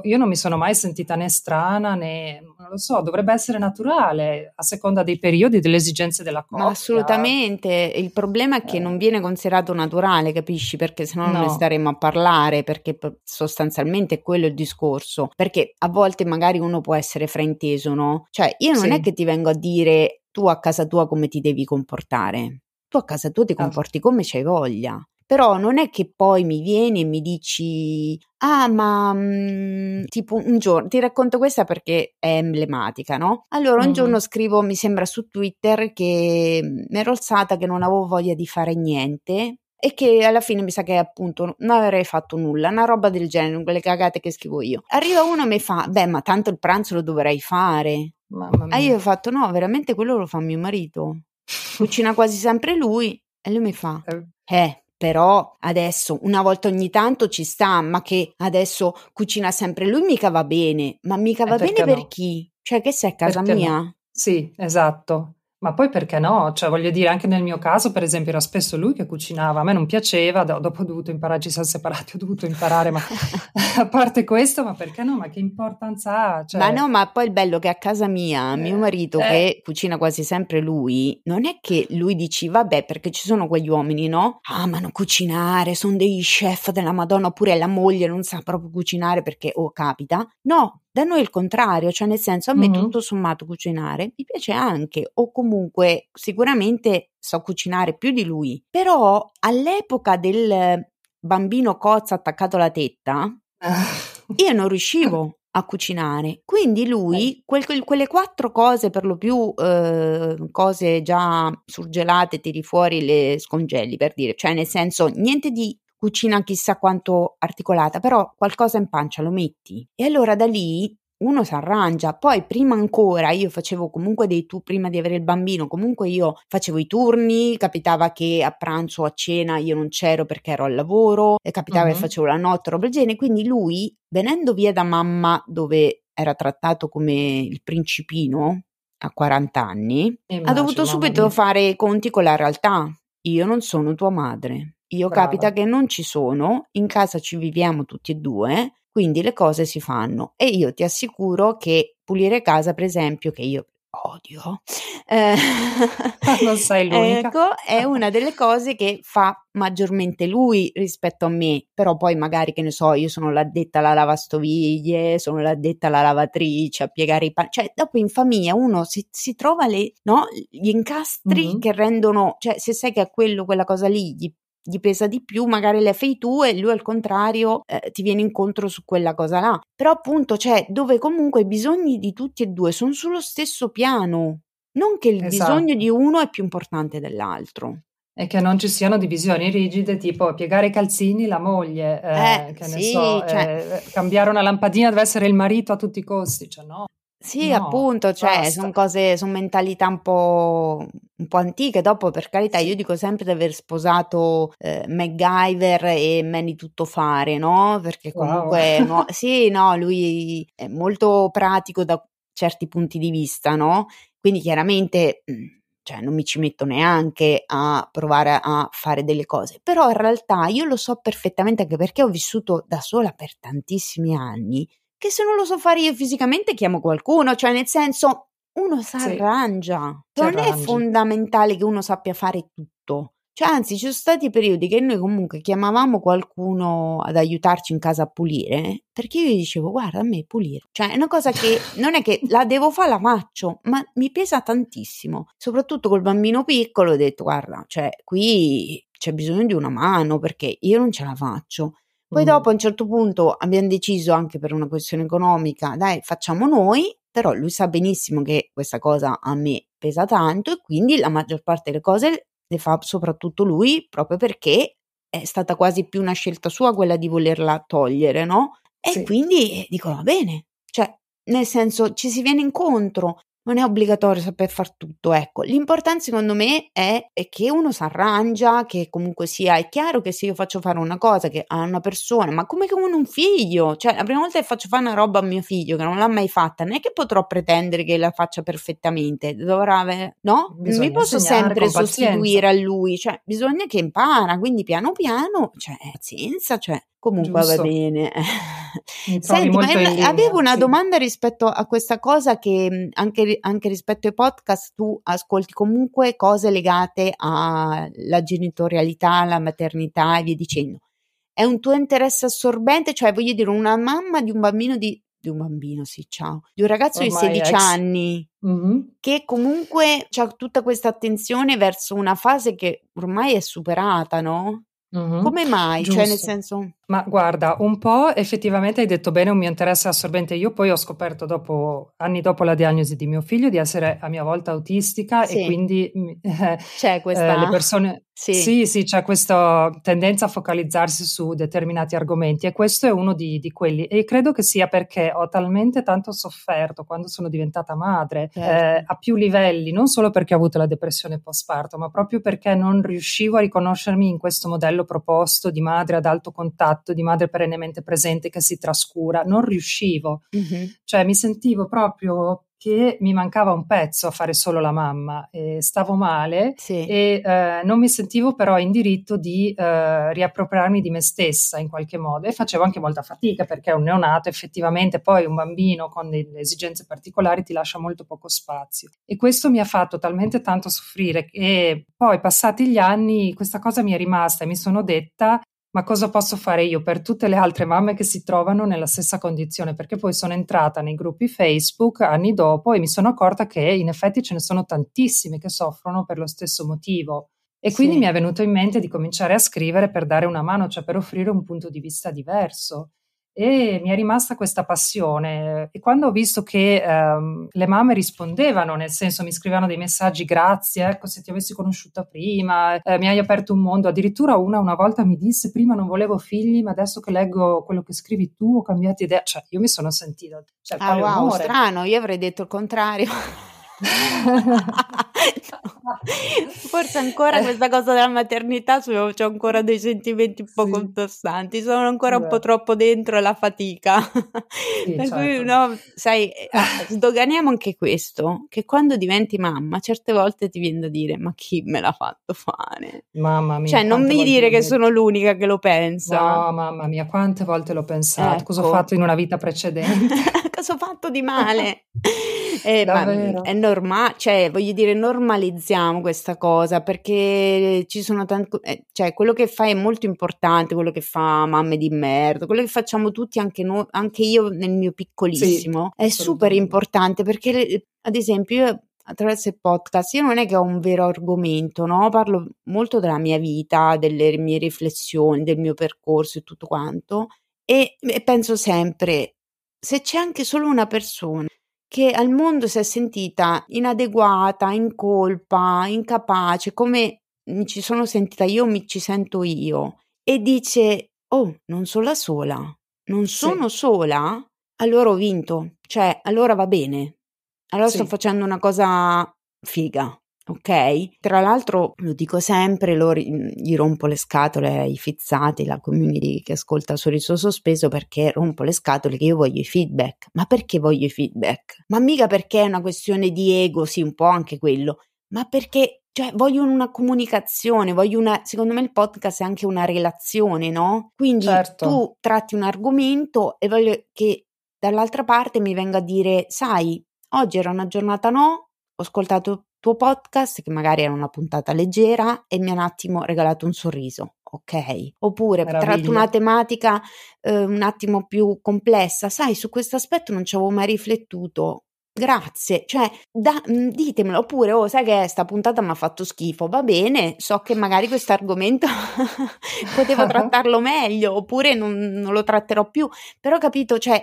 io non mi sono mai sentita né strana né, non lo so, dovrebbe essere naturale a seconda dei periodi e delle esigenze della coppia. Ma assolutamente, il problema è che eh. non viene considerato naturale, capisci? Perché se no non ne staremmo a parlare, perché sostanzialmente è quello il discorso. Perché a volte magari uno può essere frainteso, no? Cioè io non sì. è che ti vengo a dire tu a casa tua come ti devi comportare. Tu a casa tua ti comporti come c'hai voglia però non è che poi mi vieni e mi dici ah ma mh, mm, tipo un giorno ti racconto questa perché è emblematica no? allora un mm-hmm. giorno scrivo mi sembra su Twitter che mm, mi ero alzata che non avevo voglia di fare niente e che alla fine mi sa che appunto non avrei fatto nulla, una roba del genere, quelle cagate che scrivo io. Arriva uno e mi fa, beh ma tanto il pranzo lo dovrei fare. Mamma mia. E io ho fatto, no, veramente quello lo fa mio marito. Cucina quasi sempre lui e lui mi fa, eh, eh però adesso una volta ogni tanto ci sta, ma che adesso cucina sempre lui mica va bene, ma mica va bene per chi? Cioè che sei a casa perché mia? No? Sì, esatto. Ma poi perché no? Cioè, voglio dire, anche nel mio caso, per esempio, era spesso lui che cucinava, a me non piaceva, dopo ho dovuto imparare, ci siamo separati, ho dovuto imparare, ma a parte questo, ma perché no? Ma che importanza ha? Cioè... Ma no, ma poi il bello che a casa mia, eh, mio marito eh. che cucina quasi sempre lui, non è che lui dici, vabbè, perché ci sono quegli uomini, no? Amano cucinare, sono dei chef della Madonna, oppure la moglie non sa proprio cucinare perché, oh, capita. No, da noi il contrario, cioè nel senso a me mm-hmm. tutto sommato cucinare mi piace anche o comunque sicuramente so cucinare più di lui, però all'epoca del bambino cozza attaccato alla tetta io non riuscivo. a cucinare. Quindi lui, quel, quelle quattro cose, per lo più eh, cose già surgelate, tiri fuori, le scongeli per dire, cioè nel senso niente di cucina chissà quanto articolata, però qualcosa in pancia lo metti. E allora da lì uno si arrangia. Poi prima ancora io facevo comunque dei tu prima di avere il bambino, comunque io facevo i turni, capitava che a pranzo o a cena io non c'ero perché ero al lavoro, e capitava uh-huh. che facevo la notte, roba del genere, quindi lui venendo via da mamma dove era trattato come il principino a 40 anni, Immagino, ha dovuto subito fare i conti con la realtà. Io non sono tua madre. Io Brava. capita che non ci sono, in casa ci viviamo tutti e due, quindi le cose si fanno. E io ti assicuro che pulire casa, per esempio, che io odio, eh, non sei l'unica. ecco, è una delle cose che fa maggiormente lui rispetto a me, però poi magari che ne so, io sono l'addetta alla lavastoviglie, sono l'addetta alla lavatrice, a piegare i panni, cioè dopo in famiglia uno si, si trova le, no, gli incastri mm-hmm. che rendono, cioè se sai che a quello, quella cosa lì gli gli pesa di più, magari le fai tu e lui al contrario eh, ti viene incontro su quella cosa là. Però appunto c'è dove comunque i bisogni di tutti e due sono sullo stesso piano, non che il esatto. bisogno di uno è più importante dell'altro. E che non ci siano divisioni rigide tipo piegare i calzini la moglie, eh, eh, che ne sì, so, cioè... eh, cambiare una lampadina deve essere il marito a tutti i costi, cioè no. Sì, no, appunto, cioè, sono cose, sono mentalità un po', un po' antiche. Dopo, per carità, io dico sempre di aver sposato eh, MacGyver e Manny Tuttofare, no? Perché comunque, wow. no, sì, no, lui è molto pratico da certi punti di vista, no? Quindi chiaramente, mm, cioè, non mi ci metto neanche a provare a fare delle cose, però in realtà io lo so perfettamente anche perché ho vissuto da sola per tantissimi anni che se non lo so fare io fisicamente chiamo qualcuno, cioè nel senso uno si arrangia. Sì, non è fondamentale che uno sappia fare tutto. Cioè, anzi, ci sono stati periodi che noi comunque chiamavamo qualcuno ad aiutarci in casa a pulire, perché io gli dicevo, guarda, a me pulire. Cioè, è una cosa che non è che la devo fare, la faccio, ma mi pesa tantissimo. Soprattutto col bambino piccolo ho detto, guarda, cioè, qui c'è bisogno di una mano perché io non ce la faccio. Poi dopo a un certo punto abbiamo deciso anche per una questione economica, dai, facciamo noi, però lui sa benissimo che questa cosa a me pesa tanto e quindi la maggior parte delle cose le fa soprattutto lui proprio perché è stata quasi più una scelta sua quella di volerla togliere, no? E sì. quindi dico va bene, cioè nel senso ci si viene incontro, non è obbligatorio saper far tutto, ecco. L'importante secondo me è, è che uno si arrangia, che comunque sia, è chiaro che se io faccio fare una cosa che a una persona, ma come come un figlio, cioè la prima volta che faccio fare una roba a mio figlio che non l'ha mai fatta, non è che potrò pretendere che la faccia perfettamente, dovrà avere, no? Bisogna non mi posso sempre sostituire a lui, cioè bisogna che impara, quindi piano piano, cioè pazienza, cioè Comunque Giusto. va bene. Senti, ma avevo una sì. domanda rispetto a questa cosa che anche, anche, rispetto ai podcast tu ascolti comunque cose legate alla genitorialità, alla maternità e via dicendo. È un tuo interesse assorbente? Cioè voglio dire una mamma di un bambino di di un bambino, sì, ciao, di un ragazzo Ormai di 16 ex. anni mm-hmm. che comunque ha tutta questa attenzione verso una fase che ormai è superata, no? Mm-hmm. Come mai? Giusto. Cioè, nel senso. Ma guarda, un po' effettivamente hai detto bene, un mio interesse assorbente. Io poi ho scoperto dopo, anni dopo la diagnosi di mio figlio, di essere a mia volta autistica sì. e quindi eh, c'è questa. Eh, le persone. Sì. sì, sì, c'è questa tendenza a focalizzarsi su determinati argomenti e questo è uno di, di, quelli. E credo che sia perché ho talmente tanto sofferto quando sono diventata madre, certo. eh, a più livelli, non solo perché ho avuto la depressione postparto, ma proprio perché non riuscivo a riconoscermi in questo modello proposto di madre ad alto contatto fatto di madre perennemente presente che si trascura, non riuscivo, mm-hmm. cioè mi sentivo proprio che mi mancava un pezzo a fare solo la mamma, e stavo male sì. e eh, non mi sentivo però in diritto di eh, riappropriarmi di me stessa in qualche modo e facevo anche molta fatica perché un neonato effettivamente poi un bambino con delle esigenze particolari ti lascia molto poco spazio e questo mi ha fatto talmente tanto soffrire che poi passati gli anni questa cosa mi è rimasta e mi sono detta ma cosa posso fare io per tutte le altre mamme che si trovano nella stessa condizione? Perché poi sono entrata nei gruppi Facebook anni dopo e mi sono accorta che in effetti ce ne sono tantissime che soffrono per lo stesso motivo. E quindi sì. mi è venuto in mente di cominciare a scrivere per dare una mano, cioè per offrire un punto di vista diverso. E mi è rimasta questa passione e quando ho visto che ehm, le mamme rispondevano, nel senso mi scrivevano dei messaggi grazie, ecco se ti avessi conosciuta prima, eh, mi hai aperto un mondo, addirittura una una volta mi disse prima non volevo figli ma adesso che leggo quello che scrivi tu ho cambiato idea, cioè io mi sono sentita, cioè, ah wow, onore. strano, io avrei detto il contrario. Forse ancora questa cosa della maternità ho ancora dei sentimenti un po' sì. contrastanti, sono ancora un po' troppo dentro la fatica. Sì, per certo. cui no, sai, eh, ah, sdoganiamo anche questo, che quando diventi mamma certe volte ti viene da dire ma chi me l'ha fatto fare? Mamma mia. Cioè non mi dire che sono l'unica che lo pensa. No, mamma mia, quante volte l'ho pensato, ecco. cosa ho ecco. fatto in una vita precedente? cosa ho fatto di male? Eh, è normale, cioè voglio dire, normalizziamo questa cosa perché ci sono tanti, eh, cioè quello che fai è molto importante, quello che fa mamme di merda, quello che facciamo tutti, anche, no, anche io nel mio piccolissimo, sì, è super importante perché, ad esempio, io attraverso il podcast io non è che ho un vero argomento, no? Parlo molto della mia vita, delle mie riflessioni, del mio percorso e tutto quanto. E, e penso sempre, se c'è anche solo una persona che al mondo si è sentita inadeguata, in colpa, incapace, come mi ci sono sentita io, mi ci sento io, e dice, oh, non sono la sola, non sono sì. sola, allora ho vinto, cioè allora va bene, allora sì. sto facendo una cosa figa ok? Tra l'altro, lo dico sempre, lo, gli rompo le scatole ai fizzati, la community che ascolta Sorriso Sospeso perché rompo le scatole che io voglio i feedback. Ma perché voglio i feedback? Ma mica perché è una questione di ego, sì, un po' anche quello, ma perché cioè, voglio una comunicazione, voglio una. Secondo me il podcast è anche una relazione, no? Quindi certo. tu tratti un argomento e voglio che dall'altra parte mi venga a dire: Sai, oggi era una giornata no, ho ascoltato tuo podcast, che magari era una puntata leggera, e mi ha un attimo regalato un sorriso. Ok, oppure Meraviglia. tratto una tematica eh, un attimo più complessa, sai, su questo aspetto non ci avevo mai riflettuto, Grazie, cioè da, mm, ditemelo oppure, oh, sai che sta puntata mi ha fatto schifo, va bene, so che magari questo argomento potevo trattarlo meglio oppure non, non, lo tratterò più, però capito, cioè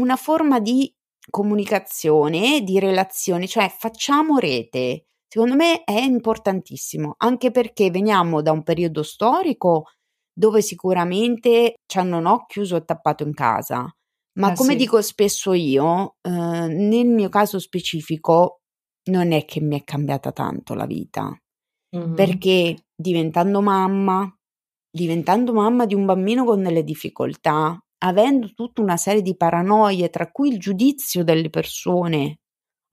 una forma di comunicazione, di relazione, cioè facciamo rete. Secondo me è importantissimo, anche perché veniamo da un periodo storico dove sicuramente ci hanno no, chiuso e tappato in casa. Ma eh come sì. dico spesso io, eh, nel mio caso specifico non è che mi è cambiata tanto la vita, mm-hmm. perché diventando mamma, diventando mamma di un bambino con delle difficoltà, avendo tutta una serie di paranoie, tra cui il giudizio delle persone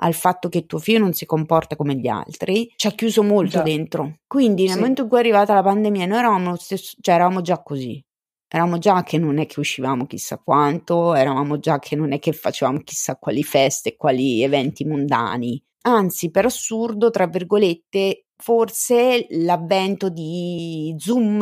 al fatto che tuo figlio non si comporta come gli altri, ci ha chiuso molto già. dentro. Quindi nel sì. momento in cui è arrivata la pandemia, noi eravamo, stesso, cioè, eravamo già così. Eravamo già che non è che uscivamo chissà quanto, eravamo già che non è che facevamo chissà quali feste, quali eventi mondani. Anzi, per assurdo, tra virgolette, forse l'avvento di Zoom,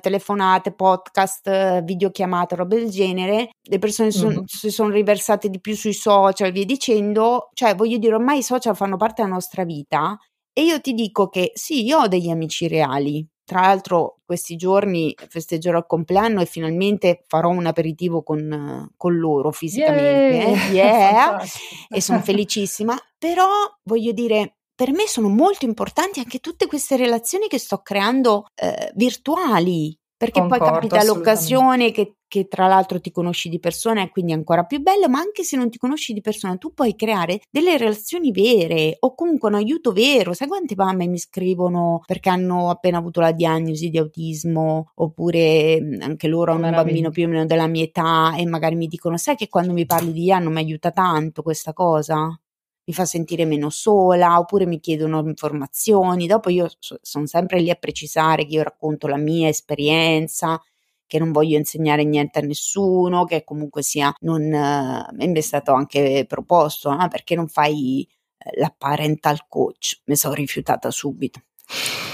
telefonate, podcast, videochiamate, robe del genere, le persone son, mm-hmm. si sono riversate di più sui social e via dicendo, cioè voglio dire ormai i social fanno parte della nostra vita e io ti dico che sì, io ho degli amici reali. Tra l'altro questi giorni festeggerò il compleanno e finalmente farò un aperitivo con, con loro fisicamente. Yeah! yeah. e sono felicissima. Però voglio dire, per me sono molto importanti anche tutte queste relazioni che sto creando eh, virtuali, perché Concordo, poi capita l'occasione che, che, tra l'altro ti conosci di persona e quindi è ancora più bello, ma anche se non ti conosci di persona tu puoi creare delle relazioni vere o comunque un aiuto vero. Sai quante mamme mi scrivono perché hanno appena avuto la diagnosi di autismo oppure anche loro hanno un bambino più o meno della mia età e magari mi dicono sai che quando mi parli di Ian mi aiuta tanto questa cosa? Mi fa sentire meno sola, oppure mi chiedono informazioni. Dopo io so, sono sempre lì a precisare che io racconto la mia esperienza, che non voglio insegnare niente a nessuno, che comunque sia non eh, mi è stato anche proposto, ah, perché non fai eh, la parental coach? Mi sono rifiutata subito.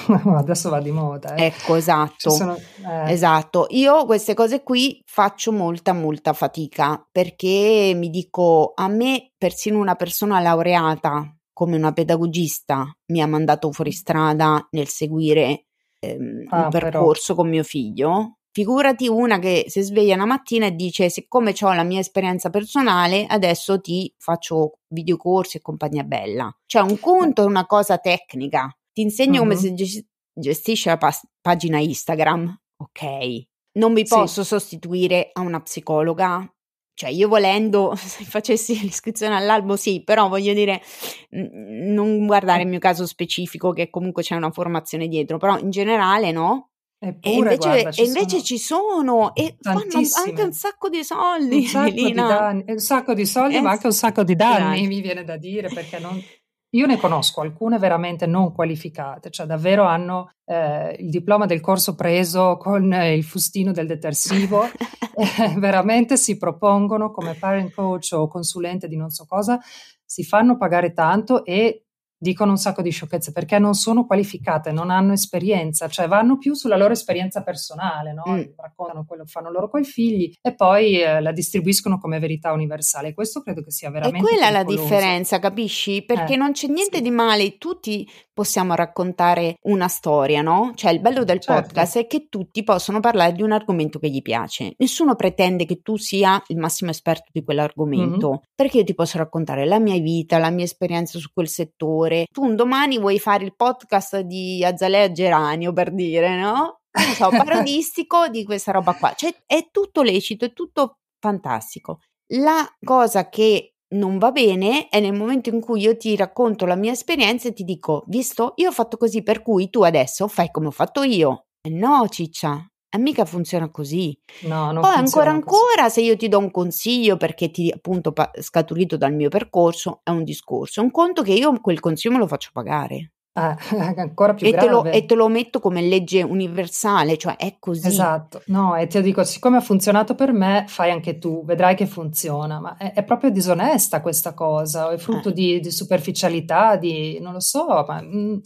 adesso va di moda. Eh. Ecco, esatto. Sono, eh. Esatto. Io queste cose qui faccio molta, molta fatica perché mi dico, a me persino una persona laureata come una pedagogista mi ha mandato fuori strada nel seguire ehm, ah, un percorso però. con mio figlio Figurati una che si sveglia una mattina e dice: Siccome ho la mia esperienza personale, adesso ti faccio videocorsi e compagnia bella. Cioè, un conto è una cosa tecnica. Ti insegno mm-hmm. come si gestisce la pas- pagina Instagram. Ok. Non mi posso sì. sostituire a una psicologa cioè io volendo, se facessi l'iscrizione all'albo sì, però voglio dire, non guardare il mio caso specifico che comunque c'è una formazione dietro, però in generale no, Eppure, e invece, guarda, ci, e invece sono ci sono e fanno anche un sacco di soldi. Un sacco, di, danni, un sacco di soldi, eh, ma anche un sacco di danni, danni, mi viene da dire, perché non, io ne conosco alcune veramente non qualificate, cioè davvero hanno eh, il diploma del corso preso con il fustino del detersivo, eh, veramente si propongono come parent coach o consulente di non so cosa, si fanno pagare tanto e dicono un sacco di sciocchezze perché non sono qualificate, non hanno esperienza, cioè vanno più sulla loro esperienza personale, no? mm. raccontano quello che fanno loro con i figli e poi eh, la distribuiscono come verità universale. Questo credo che sia veramente... E quella è la differenza, capisci? Perché eh, non c'è niente sì. di male, tutti possiamo raccontare una storia, no? Cioè il bello del certo. podcast è che tutti possono parlare di un argomento che gli piace. Nessuno pretende che tu sia il massimo esperto di quell'argomento, mm-hmm. perché io ti posso raccontare la mia vita, la mia esperienza su quel settore. Tu un domani vuoi fare il podcast di Azalea Geranio per dire, no? Non so, parodistico di questa roba qua. Cioè è tutto lecito, è tutto fantastico. La cosa che non va bene è nel momento in cui io ti racconto la mia esperienza e ti dico, visto, io ho fatto così, per cui tu adesso fai come ho fatto io. No, ciccia, e mica funziona così. No, non Poi ancora ancora, se io ti do un consiglio perché ti appunto pa- scaturito dal mio percorso, è un discorso. Un conto che io quel consiglio me lo faccio pagare. Ah, ancora più e grave. Te lo, e te lo metto come legge universale, cioè è così. Esatto, no, e ti dico, siccome ha funzionato per me, fai anche tu, vedrai che funziona, ma è, è proprio disonesta questa cosa, è frutto eh. di, di, superficialità, di, non lo so, ma mh, mm,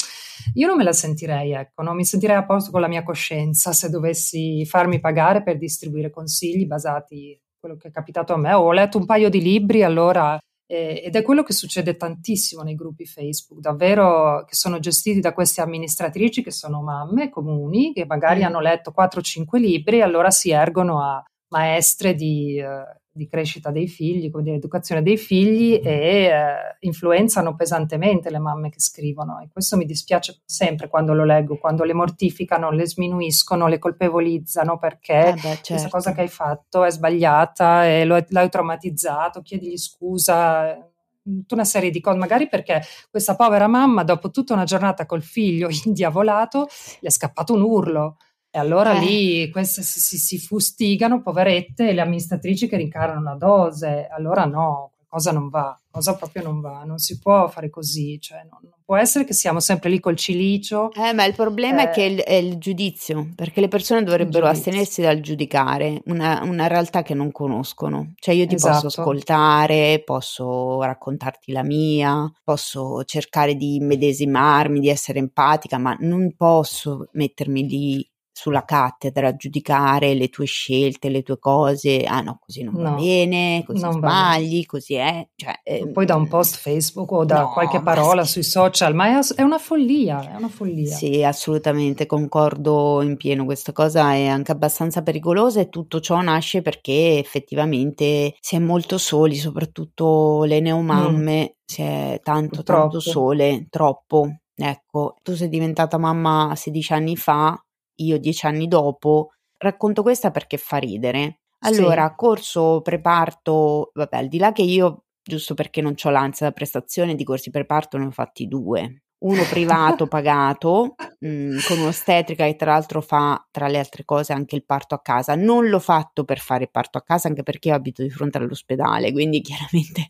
io non me la sentirei, ecco, non mi sentirei a posto con la mia coscienza se dovessi farmi pagare per distribuire consigli basati quello che è capitato a me. Ho letto un paio di libri, allora eh, ed è quello che succede tantissimo nei gruppi Facebook, davvero che sono gestiti da queste amministratrici che sono mamme comuni, che magari mm. hanno letto 4-5 libri e allora si ergono a maestre di, eh, di crescita dei figli, come dire, educazione dei figli e eh, influenzano pesantemente le mamme che scrivono. E questo mi dispiace sempre quando lo leggo, quando le mortificano, le sminuiscono, le colpevolizzano perché eh beh, certo. questa cosa che hai fatto è sbagliata e lo, l'hai traumatizzato, chiedigli scusa, tutta una serie di cose, magari perché questa povera mamma dopo tutta una giornata col figlio indiavolato gli è scappato un urlo e allora eh. lì queste si, si, si, fustigano, poverette, le amministratrici che rincarano la dose. Allora no, qualcosa non va, cosa proprio non va, non si può fare così, cioè non, non può essere che siamo sempre lì col cilicio. Eh, ma il problema eh. è che è il, è il, giudizio, perché le persone dovrebbero astenersi dal giudicare una, una, realtà che non conoscono. Cioè io ti esatto. posso ascoltare, posso raccontarti la mia, posso cercare di medesimarmi, di essere empatica, ma non posso mettermi lì sulla cattedra a giudicare le tue scelte, le tue cose, ah no, così non no, va bene, così sbagli, così è. Cioè, eh, Poi da un post Facebook o da no, qualche parola sui social, ma è, è, una follia, è una follia. Sì, assolutamente, concordo in pieno, questa cosa è anche abbastanza pericolosa e tutto ciò nasce perché effettivamente si è molto soli, soprattutto le neomamme, mm. si è tanto, Purtroppo. tanto sole, troppo. Ecco, tu sei diventata mamma 16 anni fa, io dieci anni dopo, racconto questa perché fa ridere. Allora, sì. corso preparto, vabbè, al di là che io, giusto perché non ho l'ansia da prestazione, di corsi preparto ne ho fatti due. Uno privato pagato mh, mm, con un'ostetrica che tra l'altro fa tra le altre cose anche il parto a casa. Non l'ho fatto per fare il parto a casa anche perché io abito di fronte all'ospedale, quindi chiaramente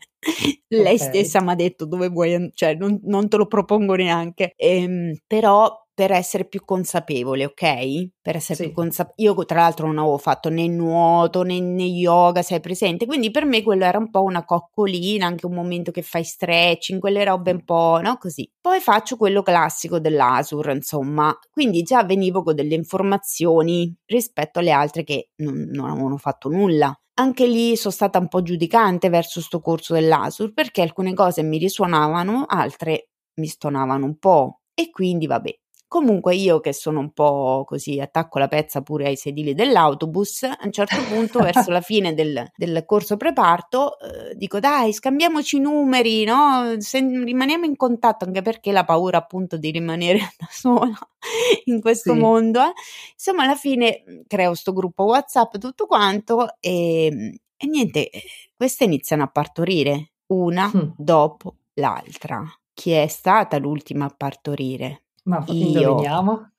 lei okay. stessa mi ha detto dove vuoi, cioè non, non te lo propongo neanche. Ehm, però per essere più consapevole, ok? Per essere sì. più consapevole. Io tra l'altro non avevo fatto né nuoto né, né, yoga, sei presente? Quindi per me quello era un po' una coccolina, anche un momento che fai stretching, quelle robe un po', no? Così. Poi faccio quello classico dell'Asur, insomma. Quindi già venivo con delle informazioni rispetto alle altre che non, non avevano fatto nulla. Anche lì sono stata un po' giudicante verso sto corso dell'Asur perché alcune cose mi risuonavano, altre mi stonavano un po'. E quindi vabbè, Comunque io che sono un po' così, attacco la pezza pure ai sedili dell'autobus, a un certo punto verso la fine del, del corso preparto eh, dico dai scambiamoci i numeri, no? Se, rimaniamo in contatto anche perché la paura appunto di rimanere da sola in questo sì. mondo. Eh. Insomma alla fine creo sto gruppo Whatsapp tutto quanto e, e niente, queste iniziano a partorire una mm. dopo l'altra. Chi è stata l'ultima a partorire? Ma io. indoviniamo?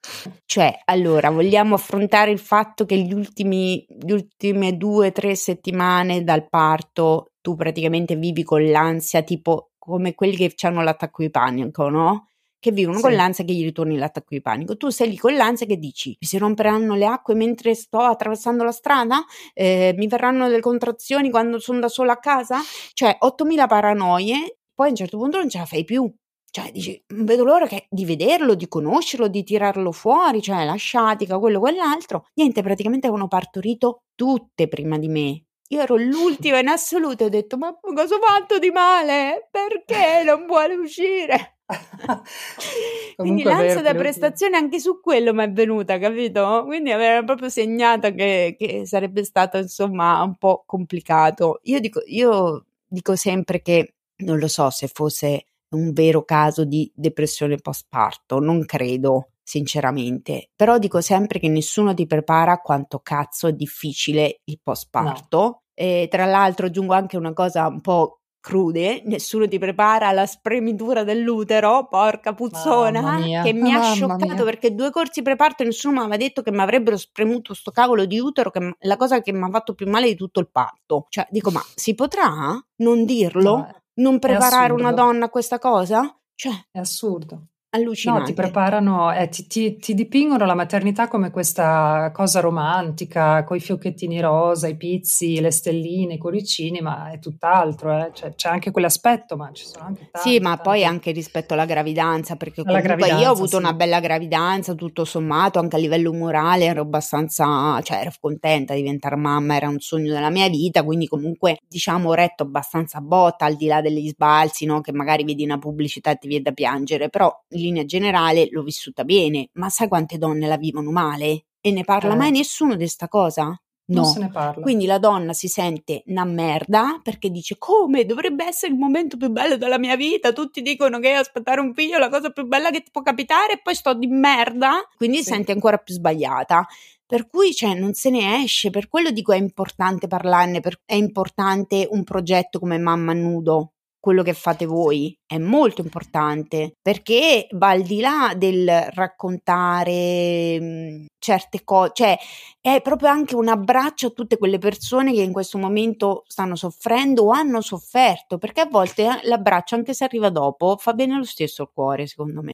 Cioè, allora, vogliamo affrontare il fatto che gli ultimi, le ultime due o tre settimane dal parto tu praticamente vivi con l'ansia, tipo come quelli che hanno l'attacco di panico, no? Che vivono sì. con l'ansia che gli ritorni l'attacco di panico. Tu sei lì con l'ansia che dici: mi si romperanno le acque mentre sto attraversando la strada? Eh, mi verranno delle contrazioni quando sono da sola a casa? Cioè, 8000 paranoie, poi a un certo punto non ce la fai più cioè, dici, non vedo l'ora che, di vederlo, di conoscerlo, di tirarlo fuori, cioè la sciatica, quello, quell'altro. Niente, praticamente avevano partorito tutte prima di me. Io ero l'ultima in assoluto e ho detto, ma cosa ho fatto di male? Perché non vuole uscire? Quindi l'ansia da prestazione anche su quello mi è venuta, capito? Quindi aveva proprio segnato che, che, sarebbe stato insomma un po' complicato. Io dico, io dico sempre che non lo so se fosse un vero caso di depressione postparto, non credo sinceramente, però dico sempre che nessuno ti prepara quanto cazzo è difficile il postparto. No. E tra l'altro aggiungo anche una cosa un po' crude, nessuno ti prepara alla spremitura dell'utero, porca puzzona, che mi ha scioccato mia. perché due corsi preparto nessuno mi aveva detto che mi avrebbero spremuto sto cavolo di utero, che è la cosa che mi ha fatto più male di tutto il parto. Cioè, dico, ma si potrà non dirlo? No, non preparare una donna a questa cosa? Cioè, è assurdo. Allucinante. No, ti preparano, eh, ti, ti, ti, dipingono la maternità come questa cosa romantica, con i fiocchettini rosa, i pizzi, le stelline, i cuoricini, ma è tutt'altro, eh. cioè, c'è anche quell'aspetto, ma ci sono anche tanti. Sì, ma tanti. poi anche rispetto alla gravidanza, perché comunque gravidanza, io ho avuto sì. una bella gravidanza, tutto sommato, anche a livello morale ero abbastanza, cioè ero contenta di diventare mamma, era un sogno della mia vita, quindi comunque diciamo ho retto abbastanza botta, al di là degli sbalzi, no? che magari vedi una pubblicità e ti viene da piangere, però linea generale l'ho vissuta bene, ma sai quante donne la vivono male? E ne parla eh. mai nessuno di questa cosa? No. Quindi la donna si sente una merda perché dice come dovrebbe essere il momento più bello della mia vita. Tutti dicono che aspettare un figlio è la cosa più bella che ti può capitare e poi sto di merda. Quindi sì. si sente ancora più sbagliata. Per cui cioè, non se ne esce, per quello dico è importante parlarne, è importante un progetto come Mamma Nudo, quello che fate voi è molto importante perché va al di là del raccontare mhmm, certe cose, cioè è proprio anche un abbraccio a tutte quelle persone che in questo momento stanno soffrendo o hanno sofferto, perché a volte eh, l'abbraccio, anche se arriva dopo, fa bene lo stesso al cuore, secondo me.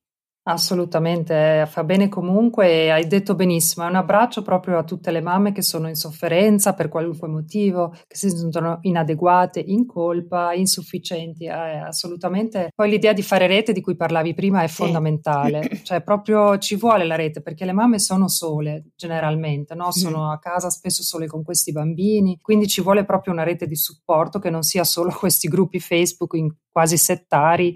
Assolutamente, fa bene comunque hai detto benissimo, è un abbraccio proprio a tutte le mamme che sono in sofferenza per qualunque motivo, che si sentono inadeguate, in colpa, insufficienti, eh, assolutamente. Poi l'idea di fare rete di cui parlavi prima è fondamentale, cioè proprio ci vuole la rete perché le mamme sono sole generalmente, no? sono a casa spesso sole con questi bambini, quindi ci vuole proprio una rete di supporto che non sia solo questi gruppi Facebook in quasi settari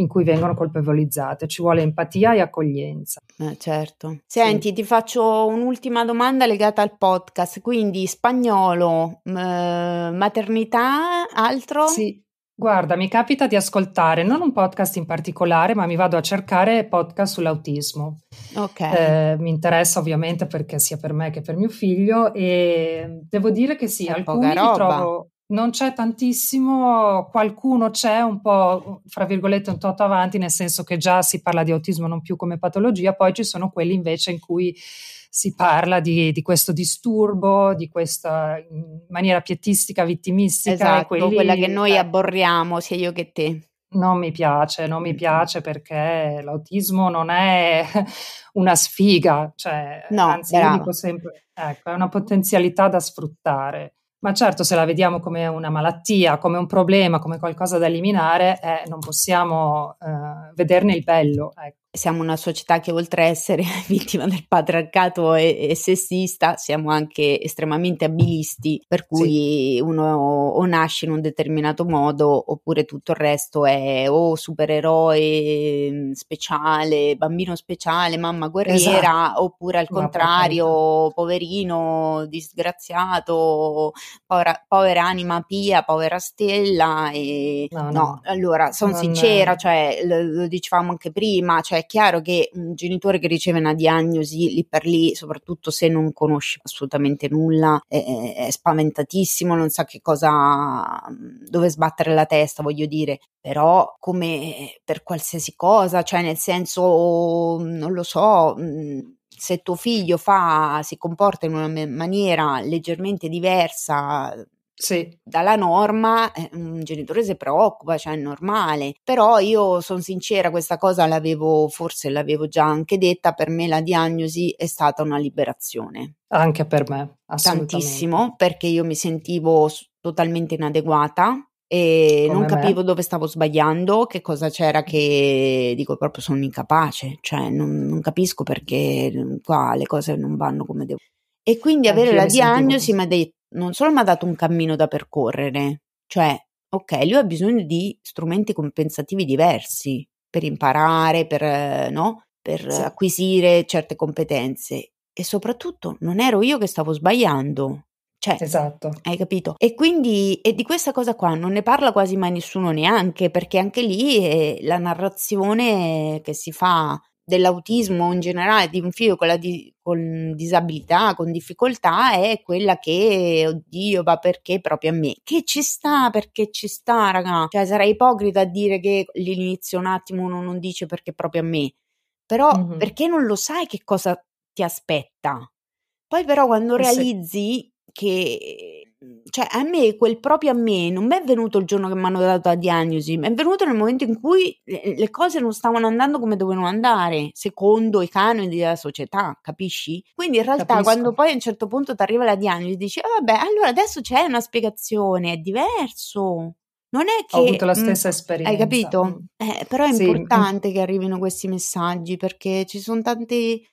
in cui vengono colpevolizzate. Ci vuole empatia e accoglienza. Eh, certo. Senti, sì. ti faccio un'ultima domanda legata al podcast. Quindi spagnolo, eh, maternità, altro? Sì. Guarda, mi capita di ascoltare non un podcast in particolare, ma mi vado a cercare podcast sull'autismo. Ok. Eh, mi interessa ovviamente perché sia per me che per mio figlio e devo dire che sì, C'è alcuni li trovo non c'è tantissimo, qualcuno c'è un po', fra virgolette, un tot avanti, nel senso che già si parla di autismo non più come patologia, poi ci sono quelli invece in cui si parla di, di questo disturbo, di questa maniera pietistica, vittimistica. Esatto, quelli, quella che noi eh, aborriamo, sia io che te. Non mi piace, non mi piace perché l'autismo non è una sfiga, cioè, no, anzi, brava. io dico sempre, ecco, è una potenzialità da sfruttare. Ma certo, se la vediamo come una malattia, come un problema, come qualcosa da eliminare, eh, non possiamo eh, vederne il bello. Ecco. Siamo una società che oltre a essere vittima del patriarcato e, e sessista, siamo anche estremamente abilisti, per cui sì. uno o nasce in un determinato modo oppure tutto il resto è o supereroe mm, speciale, bambino speciale, mamma guerriera, esatto. oppure al contrario, poverino, disgraziato, povera, povera, anima pia, povera stella. E... No, no. no allora sono sincera, cioè, lo, lo dicevamo anche prima, cioè è chiaro che un genitore che riceve una diagnosi lì per lì, soprattutto se non conosce assolutamente nulla, è, è spaventatissimo, non sa che cosa, dove sbattere la testa, voglio dire, però come per qualsiasi cosa, cioè nel senso, non lo so, se tuo figlio fa, si comporta in una maniera leggermente diversa sì. dalla norma, eh, un genitore si preoccupa, cioè è normale. Però io sono sincera, questa cosa l'avevo, forse l'avevo già anche detta, per me la diagnosi è stata una liberazione. Anche per me, Tantissimo, perché io mi sentivo totalmente inadeguata e Come non capivo me. dove stavo sbagliando, che cosa c'era che dico proprio sono incapace, cioè non, non capisco perché qua le cose non vanno come devo. E quindi Anche avere la diagnosi mi ha detto non solo mi ha dato un cammino da percorrere, cioè, ok, lui ha bisogno di strumenti compensativi diversi per imparare, per, no? per sì. acquisire certe competenze e soprattutto non ero io che stavo sbagliando. Cioè, esatto. Hai capito? E quindi e di questa cosa qua non ne parla quasi mai nessuno neanche, perché anche lì è la narrazione che si fa dell'autismo in generale di un figlio con, la di, con disabilità, con difficoltà, è quella che, oddio, va perché proprio a me. Che ci sta, perché ci sta, raga. Cioè, sarei ipocrita a dire che l'inizio un attimo uno non dice perché proprio a me. Però mm-hmm. perché non lo sai che cosa ti aspetta. Poi però quando eh realizzi che cioè a me quel proprio a me non mi è venuto il giorno che mi hanno dato la diagnosi, mi è venuto nel momento in cui le cose non stavano andando come dovevano andare, secondo i canoni della società, capisci? Quindi in realtà Capisco. quando poi a un certo punto ti arriva la diagnosi dici, ah, vabbè, allora adesso c'è una spiegazione, è diverso. Non è che... Ho avuto la stessa mh, esperienza. Hai capito? Eh, però è sì. importante che arrivino questi messaggi perché ci sono tanti,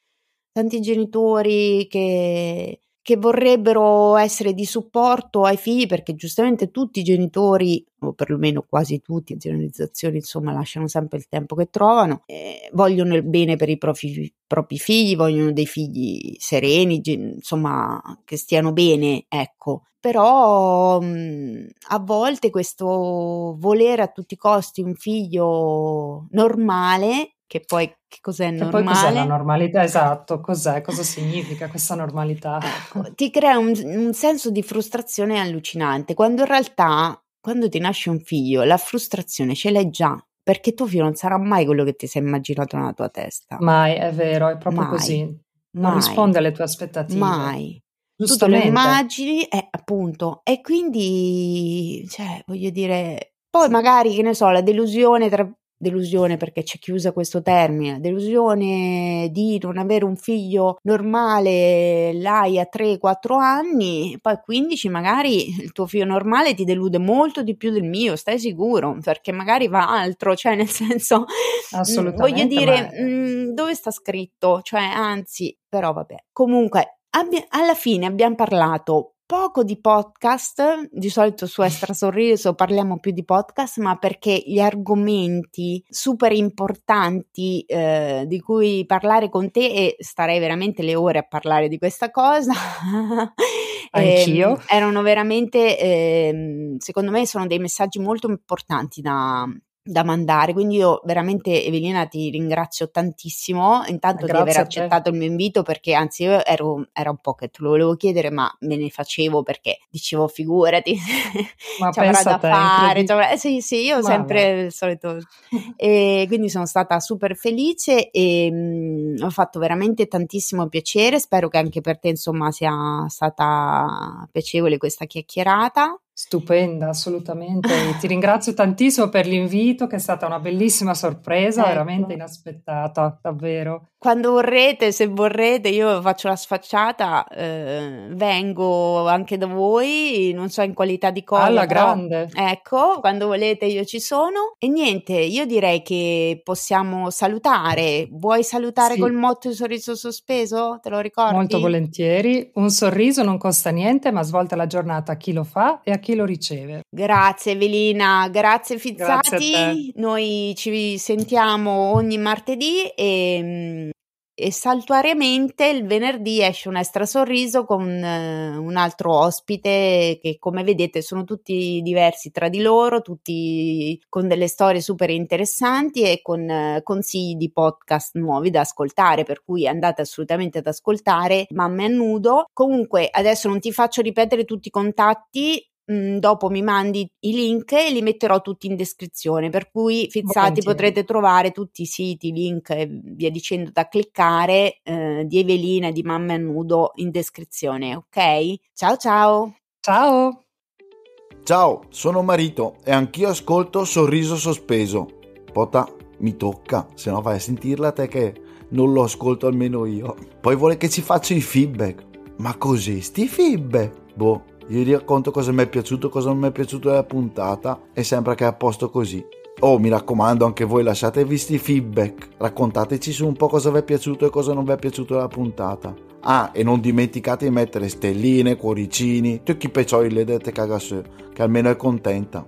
tanti genitori che che vorrebbero essere di supporto ai figli perché giustamente tutti i genitori, o perlomeno quasi tutti, in generalizzazioni insomma lasciano sempre il tempo che trovano, eh, vogliono il bene per i propri, propri, figli, vogliono dei figli sereni, insomma che stiano bene, ecco. Però mh, a volte questo volere a tutti i costi un figlio normale che poi che cos'è che normale? Poi cos'è la normalità? Esatto, cos'è? Cosa significa questa normalità? Ecco, ti crea un, un senso di frustrazione allucinante, quando in realtà, quando ti nasce un figlio, la frustrazione ce l'hai già, perché tuo figlio non sarà mai quello che ti sei immaginato nella tua testa. Mai, è vero, è proprio mai, così. Non mai, risponde alle tue aspettative. Mai. Tu te lo immagini, eh, appunto, e quindi, cioè, voglio dire, poi magari, che ne so, la delusione tra delusione perché c'è chiusa questo termine, delusione di non avere un figlio normale, l'hai a 3-4 anni, poi a 15 magari il tuo figlio normale ti delude molto di più del mio, stai sicuro, perché magari va altro, cioè nel senso, mm, voglio dire, ma... mh, mm, dove sta scritto? Cioè, anzi, però vabbè. Comunque, abbia, alla fine abbiamo parlato poco di podcast, di solito su Extra Sorriso parliamo più di podcast, ma perché gli argomenti super importanti eh, di cui parlare con te e starei veramente le ore a parlare di questa cosa. Anch'io. eh, erano veramente, eh, secondo me, sono dei messaggi molto importanti da, da mandare. Quindi io veramente Evelina ti ringrazio tantissimo. Intanto Grazie di aver accettato il mio invito perché anzi io ero, era un po' che te lo volevo chiedere ma me ne facevo perché dicevo figurati ma ci avrà da te, fare cioè, eh, sì sì io ho sempre il solito e quindi sono stata super felice e mh, ho fatto veramente tantissimo piacere. Spero che anche per te insomma sia stata piacevole questa chiacchierata Stupenda, assolutamente. Ti ringrazio tantissimo per l'invito, che è stata una bellissima sorpresa, ecco. veramente inaspettata, davvero. Quando vorrete, se vorrete, io faccio la sfacciata, eh, vengo anche da voi, non so in qualità di cosa. Alla grande. Ecco, quando volete io ci sono. E niente, io direi che possiamo salutare. Vuoi salutare sì. col motto il sorriso sospeso? Te lo ricordi? Molto volentieri. Un sorriso non costa niente, ma svolta la giornata a chi lo fa e a chi chi lo riceve. Grazie Evelina, grazie Fizzati. Grazie Noi ci sentiamo ogni martedì e, e saltuariamente il venerdì esce un extra sorriso con uh, un altro ospite che come vedete sono tutti diversi tra di loro, tutti con delle storie super interessanti e con uh, consigli di podcast nuovi da ascoltare, per cui andate assolutamente ad ascoltare Mamme a nudo. Comunque adesso non ti faccio ripetere tutti i contatti, Mhmm, dopo mi mandi i link e li metterò tutti in descrizione, per cui fizzati potrete trovare tutti i siti, link e via dicendo da cliccare eh, di Evelina e di Mamme a Nudo in descrizione, ok? Ciao ciao! Ciao! Ciao, sono Marito e anch'io ascolto Sorriso Sospeso. Pota, mi tocca, se no vai a sentirla te che non lo ascolto almeno io. Poi vuole che ci faccia i feedback. Ma così, sti feedback? Boh vi racconto cosa mi è piaciuto, cosa non mi è piaciuto della puntata e sembra che è a posto così. Oh, mi raccomando, anche voi lasciatevi sti feedback. Raccontateci su un po' cosa vi è piaciuto e cosa non vi è piaciuto della puntata. Ah, e non dimenticate di mettere stelline, cuoricini, tutti i peccioli le dette cagasse, che almeno è contenta.